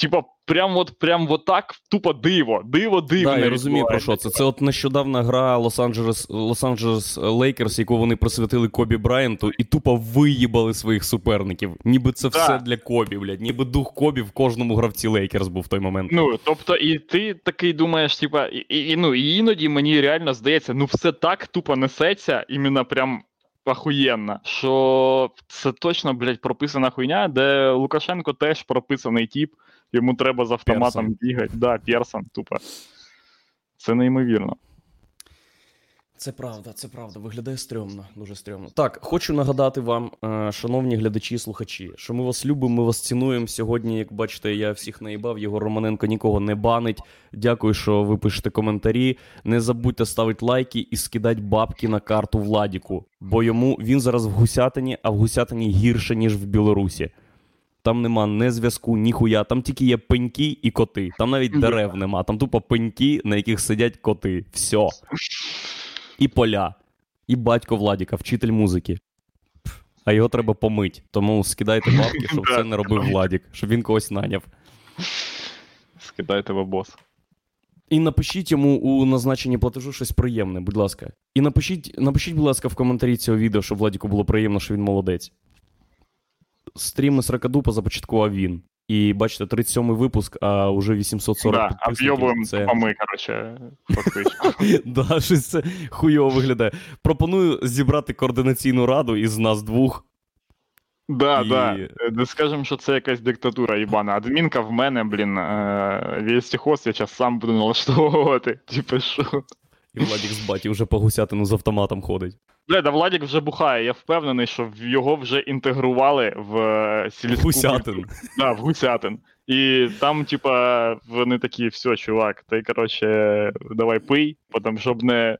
Типа, прям от прям от так, тупо диво, диво, диво. Так, я розумію про що це. Це от нещодавна гра Лос-Анджелес Лос-Анджелес Лейкерс, яку вони присвятили Кобі Брайанту, і тупо виїбали своїх суперників. Ніби це все для Кобі, блядь. Ніби дух Кобі в кожному гравці Лейкерс був в той момент. Ну, тобто, і ти такий думаєш, типа, і, і, ну, і іноді мені реально здається, ну все так тупо несеться, іменно прям ахуєнна, що це точно, блядь, прописана хуйня, де Лукашенко теж прописаний тіп, йому треба з автоматом Персон. бігати. Да, Персон, тупо. Це неймовірно. Це правда, це правда. Виглядає стрьомно, дуже стрьомно. Так, хочу нагадати вам, е, шановні глядачі і слухачі, що ми вас любимо, ми вас цінуємо. Сьогодні, як бачите, я всіх наїбав, Єгор Романенко нікого не банить. Дякую, що ви пишете коментарі. Не забудьте ставити лайки і скидати бабки на карту Владіку, бо йому він зараз в Гусятині, а в Гусятині гірше, ніж в Білорусі. Там нема ні зв'язку, ні хуя. Там тільки є пеньки і коти. Там навіть дерев нема. Там тупо пеньки, на яких сидять коти. Все. І поля. І батько Владіка, вчитель музики. А його треба помить. Тому скидайте бабки, щоб [laughs] це не робив Владік, щоб він когось наняв. Скидайте бабос. І напишіть йому у назначенні платежу щось приємне, будь ласка. І напишіть, напишіть, будь ласка, в коментарі цього відео, щоб Владіку було приємно, що він молодець. Стріми з Ракадупа започаткував він. І бачите, 37-й випуск, а вже 840 Да, підписників. об'єбуємо Це... тупами, коротше, фактично. Да, щось це хуйово виглядає. Пропоную зібрати координаційну раду із нас двох. Да, І- да. Е, Не скажемо, що це якась диктатура їбана. Адмінка в мене, блін, е, вістіхоз я зараз сам буду налаштовувати. [laughs] Типу, що? І Владік з баті вже по гусятину з автоматом ходить. Бля, да Владік вже бухає. Я впевнений, що його вже інтегрували в е, сільську Гусятин. Да, в гусятин. І там, типа, вони такі, все, чувак, ти, коротше, давай пий, потім, щоб не.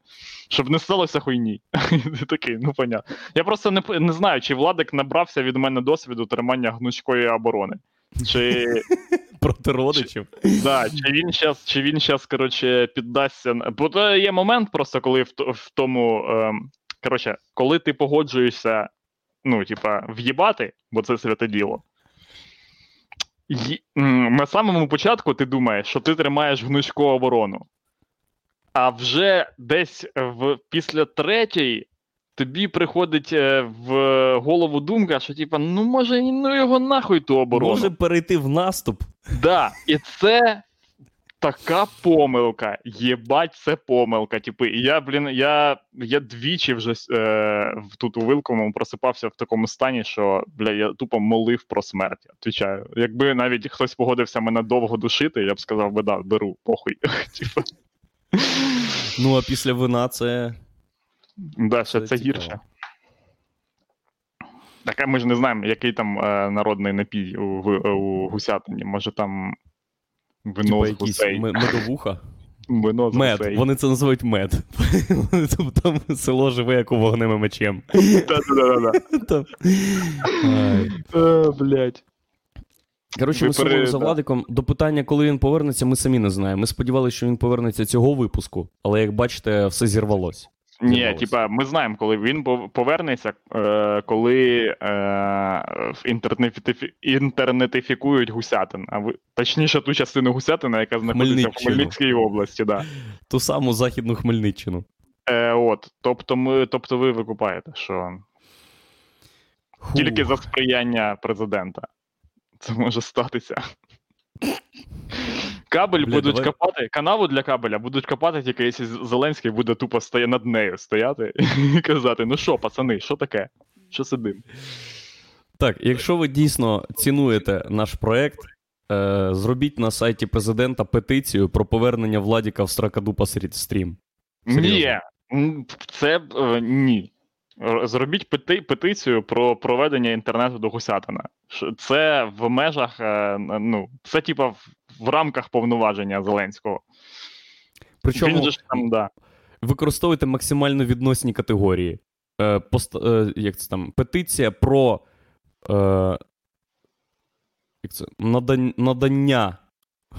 Щоб не сталося хуйні. [laughs] Ти такий, ну понятно. Я просто не, не знаю, чи Владик набрався від мене досвіду тримання гнучкої оборони. Чи, [laughs] Проти родичів. да, чи він щас, чи він щас, коротше, піддасться. Бо то є момент, просто коли в, в тому. Ем, коротше, коли ти погоджуєшся, ну, типа, в'їбати, бо це святе діло. й- На самому початку ти думаєш, що ти тримаєш гнучку оборону. А вже десь в, після третьої тобі приходить е, в голову думка, що типа, ну може, ну його нахуй ту оборону. Може перейти в наступ. Да, і це така помилка. Єбать, це помилка. Типу, і я, блін, я, я двічі вже е, тут у Вилковому просипався в такому стані, що бля, я тупо молив про смерть. Отвічаю. Якби навіть хтось погодився мене довго душити, я б сказав би, да, беру, похуй. [laughs] Типу, Ну а після вина це. да, ще Це це гірше. Так, ми ж не знаємо, який там е, народний напій у, в- у гусятині. Може там вино Типа з якісь гусей. медовуха. [laughs] Вино з Мед. гусей. Вони це називають мед. [laughs] Там село живе як у вогнем і мечем. [laughs] Да-да-да. Там- Ай. Е, Блять. Коротше, Ви ми сумуємо пере- за да. Владиком. До питання, коли він повернеться, ми самі не знаємо. Ми сподівалися, що він повернеться цього випуску, але як бачите, все зірвалось. Ні, типа, ми знаємо, коли він повернеться, е, коли е, інтернетифі... інтернетифікують гусятин. А ви... Точніше, ту частину гусятина, яка знаходиться в Хмельницькій області, да. Ту саму західну Хмельниччину. Е, от, тобто, ми, тобто ви викупаєте, що Фу. тільки за сприяння президента це може статися. Кабель Бля, будуть давай- копати, канаву для кабеля будуть копати, тільки якщо Зеленський буде тупо стоя над нею стояти [laughs] і казати: ну що, пацани, що таке? Що сидим? Так, якщо ви дійсно цінуєте наш проект, е, зробіть на сайті президента петицію про повернення Владіка в Стракадупа стрім. Серйозно? Ні, це е, ні. Зробіть пети- петицію про проведення інтернету до Гусятина. Це в межах, е, ну, це типа в, в рамках повноваження Зеленського. Причому Він же ж там, да. використовуйте максимально відносні категорії. Е, пост, е, як це там, петиція про е, як це, надання,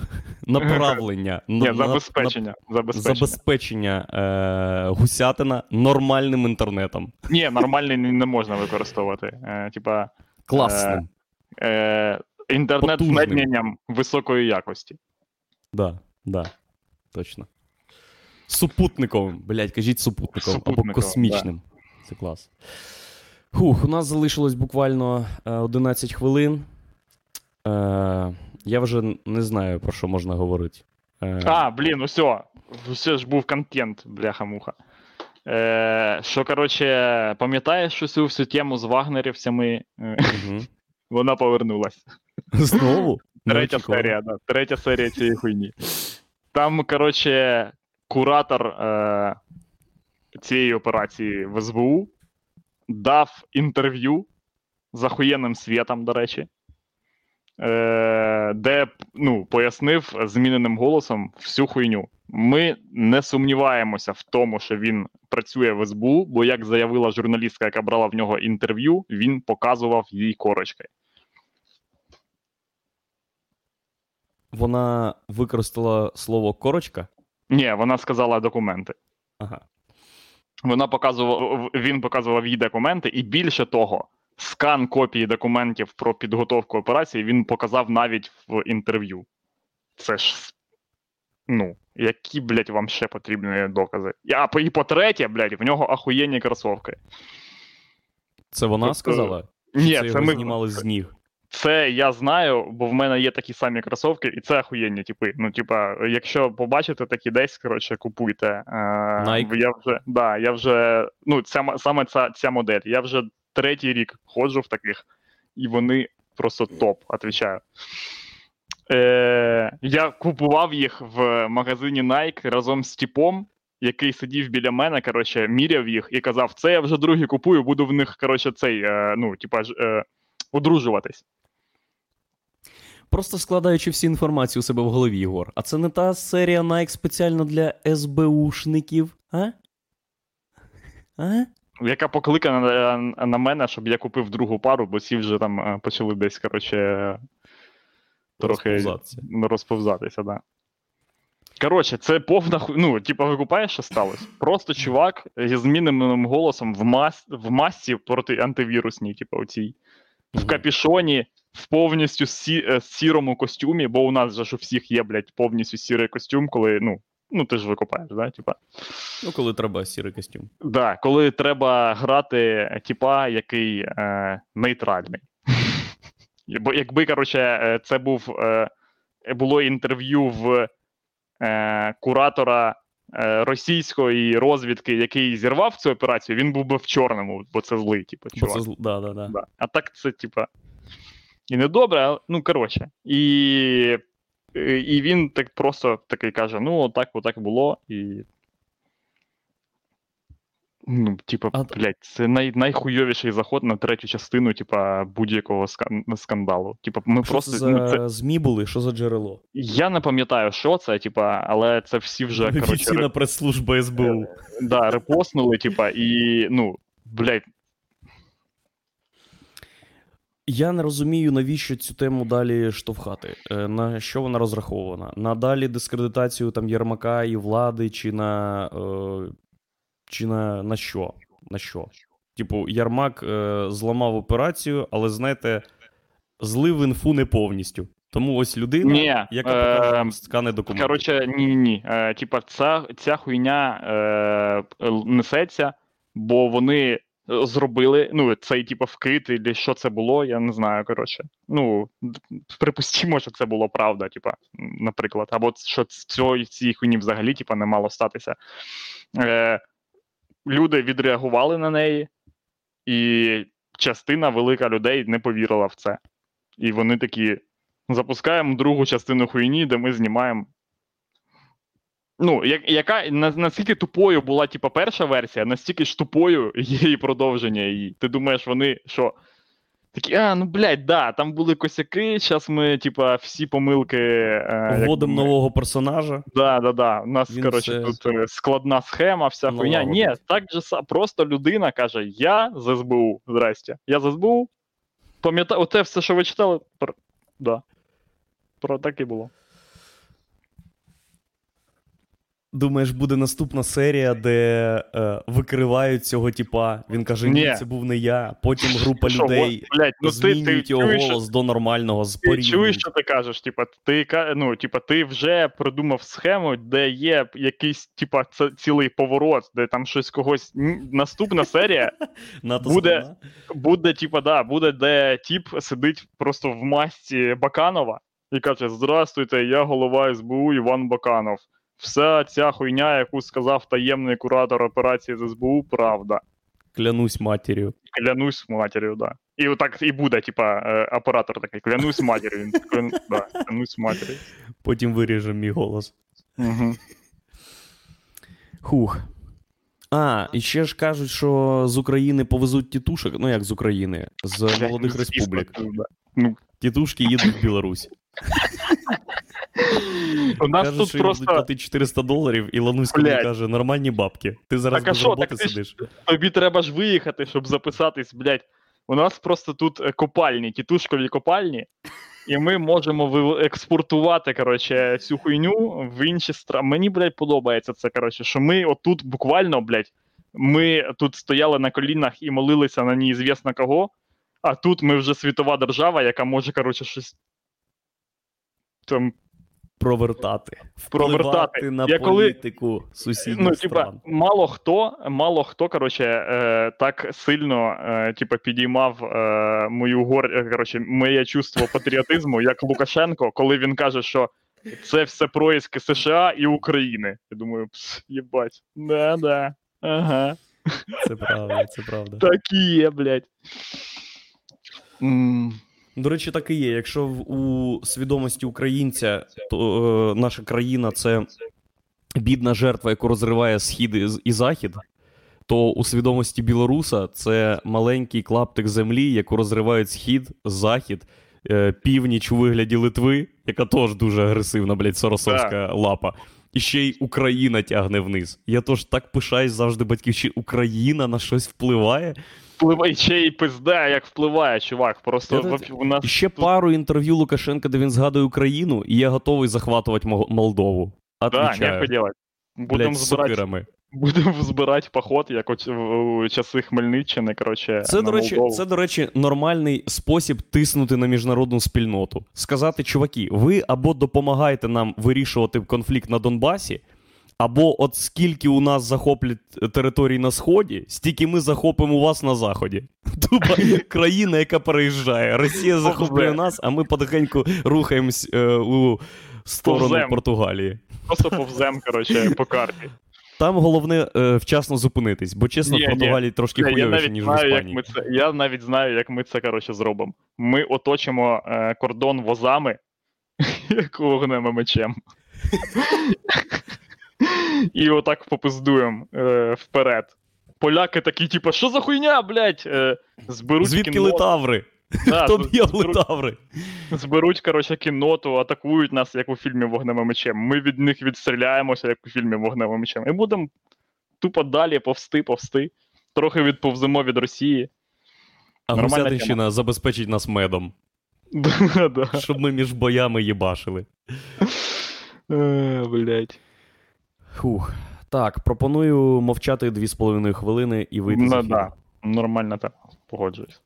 [laughs] направлення, [laughs] Ні, забезпечення. на- забезпечення. забезпечення е, гусятина нормальним інтернетом. Ні, нормальний не можна використовувати. Е, типа Класним. е, інтернет з високої якості. Да, да, точно. Супутниковим, блядь, кажіть супутниковим, або космічним. Це клас. Хух, у нас залишилось буквально е, 11 хвилин. Е, я вже не знаю, про що можна говорити. Е, А, блін, усе. Все ж був контент, бляха-муха. Е, що, коротше, пам'ятаєш що цю всю тему з вагнерівцями? Угу. [laughs] Вона повернулася. Знову? [laughs] Третя серія, да. Третя серія цієї хуйні. Там, коротше, куратор е, цієї операції в СБУ дав інтерв'ю з ахуєнним світом, до речі, де ну, пояснив зміненим голосом всю хуйню. Ми не сумніваємося в тому, що він працює в СБУ, бо, як заявила журналістка, яка брала в нього інтерв'ю, він показував їй корочки. Вона використала слово корочка. Ні, вона сказала документи. Ага. Вона показував, він показував їй документи, і більше того, скан копії документів про підготовку операції він показав навіть в інтерв'ю. Це ж. Ну, які, блядь, вам ще потрібні докази? І, А по- і по-третє, блядь, в нього ахуєнні кросовки. Це вона Тобто, сказала? Ні, це це його ми. знімали з ніг. Це я знаю, бо в мене є такі самі кросовки, і це ахуєнні типи. Ну, типа, якщо побачите такі десь, коротше, купуйте. Е, Nike? Я вже, да, я вже, ну, ця, саме ця, ця модель. Я вже третій рік ходжу в таких, і вони просто топ, отвічаю. Е, я купував їх в магазині Nike разом з типом, який сидів біля мене, коротше, міряв їх і казав: це я вже другі купую, буду в них, коротше, цей, е, ну, типа, е, одружуватись. Просто складаючи всі інформацію у себе в голові, Єгор. А це не та серія Nike спеціально для СБУшників, а? А? Яка покликана на, мене, щоб я купив другу пару, бо ці вже там е, почали десь, коротше, трохи Розповзатися. розповзатися, да. Коротше, це повна ху... Ну, типа, ви купаєш, що сталося? Просто чувак зі зміненим голосом в, мас... в масці проти антивірусній, типу, оцій, в капішоні, в повністю сі... е, сірому костюмі, бо у нас же ж у всіх є, блядь, повністю сірий костюм, коли, ну, ну ти ж викупаєш, да? Типа. Ну, коли треба сірий костюм. Да, коли треба грати типа, який е, нейтральний. [laughs] Бо якби, коротше, е, це був е, було інтерв'ю в е, куратора е, російської розвідки, який зірвав цю операцію, він був би в чорному, бо це злий, типу, Бо чувак. це зл- да, да, да. А так це, типа. І не добре, а, ну коротше. І, і він так просто такий каже: ну, отак, отак було, і. Ну, типа, А- блядь, це най, найхуйовіший заход на третю частину, типа, будь-якого скан- скандалу. Типа, ми Що просто. це ну, це, ЗМІ були? Що за джерело? я не пам'ятаю, що це, типа, але це всі вже коротше, Офіційна прес-служба СБУ. да, репостнули, типа, і, ну, блядь, Я не розумію, навіщо цю тему далі штовхати. Е, На що вона розрахована? На далі дискредитацію там Єрмака і влади, чи на. Е, чи на, на що? На що? Типу, Ярмак е, зламав операцію, але знаєте, злив інфу не повністю. Тому ось людина, Ні, яка покаже е, вам скани документів. Коротше, ні, ні, ні. Е, типа, ця, ця хуйня е, несеться, бо вони зробили, ну, цей, типа, вкид, і що це було, я не знаю. Коротше. Ну, припустімо, що це було правда, типа, наприклад. Або що цього, цієї хуйні взагалі, типа, не мало статися. Е, люди відреагували на неї, і частина велика людей не повірила в це. І вони такі. Запускаємо другу частину хуйні, де ми знімаємо. Ну, як, яка на, наскільки тупою була, типа, перша версія, настільки ж тупою є і продовження її. Ти думаєш, вони що? Такі, а, ну блядь, да, там були косяки, зараз ми, типа, всі помилки. Е, Вводимо ми- нового персонажа. Да, да, да. У нас, Він коротше, це тут е, складна схема, вся хуйня. Ні, так же просто людина каже: Я з СБУ. Здрасте. Я з СБУ. Пам'ятаю, оте все, що ви читали, про... да. Про так і було. Думаєш, буде наступна серія, де е, викривають цього типа. Він каже: Ні, це був не я. Потім група Що, людей блядь, ну ти, ти, його чуєш, голос до нормального з ти чуєш, що ти кажеш? Типа, ти, ну, типа, ти вже придумав схему, де є якийсь, типа, цілий поворот, де там щось когось. Наступна серія [laughs] буде- буде, типа, да, буде, де тіп сидить просто в масці Баканова і каже: Здравствуйте, я голова СБУ Іван Баканов. Вся ця хуйня, яку сказав таємний куратор операції з СБУ, правда. Клянусь матір'ю. Клянусь матір'ю, да. І отак і буде, типа, е, оператор такий, клянусь матір'ю. Він клян... да, клянусь матір'ю. Потім виріжемо мій голос. Угу. Хух. А, і ще ж кажуть, що з України повезуть тітушок. Ну як з України, з молодих республік. Тітушки їдуть в Білорусь. У нас Кажуть, тут що просто платити 400 доларів, і Лануська мені Блядь. каже, нормальні бабки. Ти зараз Так, без що, роботи так ти ж- тобі треба ж виїхати, щоб записатись, блядь. У нас просто тут е, копальні, тітушкові копальні, і ми можемо експортувати, коротше, цю хуйню в інші страни. Мені, блядь, подобається це, коротше, що ми отут буквально, блядь, ми тут стояли на колінах і молилися на неізвісно кого, а тут ми вже світова держава, яка може, коротше, щось. Там Провертати. Провертати. На Я коли- політику сусідніх Ну, типа, стран. мало хто, мало хто, коротше, е, так сильно е, типа, підіймав е, мою гор... е, коротше, моє чувство патріотизму, як Лукашенко, коли він каже, що це все проїзки США і України. Я думаю, пс, єбать, да-да, ага, Це правда, це правда. так і є, блядь. М, До речі, так і є. Якщо у свідомості українця, то е, наша країна це бідна жертва, яку розриває схід і, захід, то у свідомості білоруса це маленький клаптик землі, яку розривають схід, захід, е, північ у вигляді Литви, яка теж дуже агресивна, блядь, соросовська лапа. І ще й Україна тягне вниз. Я тож так пишаюсь завжди батьківщина. Україна на щось впливає. Впливає ще й пизда, як впливає, чувак. Просто Я тут- у нас ще пару інтерв'ю Лукашенка, де він згадує Україну, і я готовий захватувати Мо- Молдову. да, Отвічаю. делать. Будемо з збирати. Будемо збирати поход, як в у часи Хмельниччини. Коротше, Це, на до речі, Молдову. це, до речі, нормальний спосіб тиснути на міжнародну спільноту. Сказати, чуваки, ви або допомагаєте нам вирішувати конфлікт на Донбасі, або от скільки у нас захоплять територій на Сході, стільки ми захопимо у вас на Заході. [laughs] Тупо країна, яка переїжджає. Росія захоплює нас, а ми потихеньку рухаємось е, у сторону Повзем. Португалії. Просто повзем, коротше, по карті. Там головне е, вчасно зупинитись, бо чесно, Ні, в ні. Португалії трошки хуйовіше, ніж в знаю, як ми це. Я навіть знаю, як ми це коротше зробимо. Ми оточимо е, кордон возами, [laughs] як вогнем і мечем. [laughs] І отак попиздуємо е, вперед. Поляки такі, типу, що за хуйня, блядь? Е, зберуть Звідки кіннот, летаври? да, Хто б'є зберуть- летаври? зберуть, коротше, кінноту, атакують нас, як у фільмі Вогневим мечем. Ми від них відстріляємося, як у фільмі Вогневим мечем. І будемо тупо далі повсти, повсти. Трохи відповземо від Росії. А Гусятинщина забезпечить нас медом, [laughs] щоб ми між боями їбашили. Е, Блять. Хух. Так, пропоную мовчати 2,5 хвилини і вийти з Ну ефіру. да, нормально так, погоджуюсь.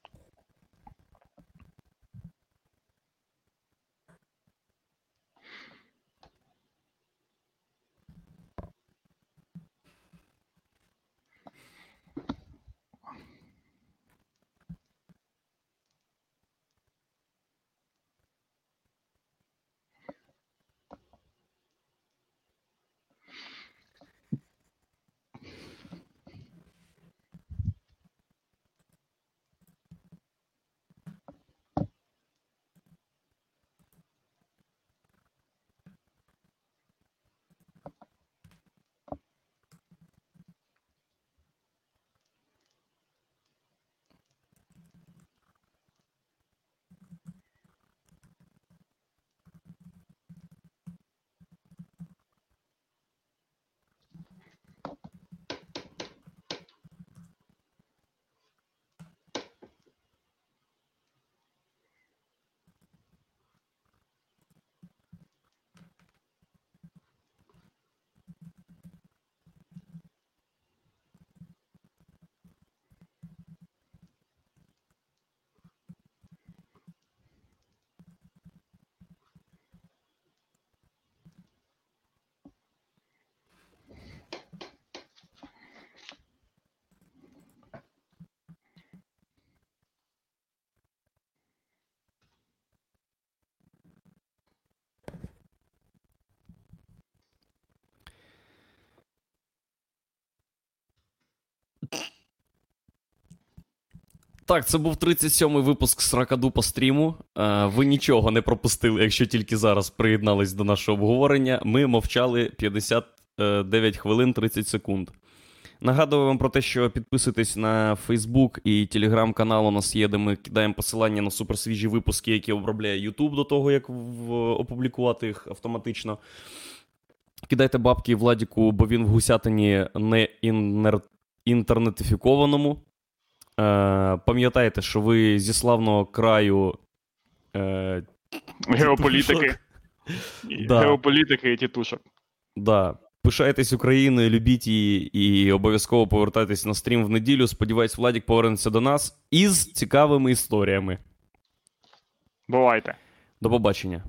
Так, це був 37-й випуск Сракаду по стріму. Е, Ви нічого не пропустили, якщо тільки зараз приєднались до нашого обговорення. Ми мовчали 59 хвилин 30 секунд. Нагадую вам про те, що підписуйтесь на Facebook і телеграм-канал у нас є, де ми кидаємо посилання на суперсвіжі випуски, які обробляє YouTube до того, як опублікувати їх автоматично. Кидайте бабки Владіку, бо він в гусятині не інтернетифікованому. Е, пам'ятайте, що ви зі славного краю. Е, [laughs] Геополітики. Да. Геополітики і тітушок. да, пишайтесь Україною, любіть її і обов'язково повертайтесь на стрім в неділю. Сподіваюсь, Владік повернеться до нас із цікавими історіями. Бувайте. До побачення.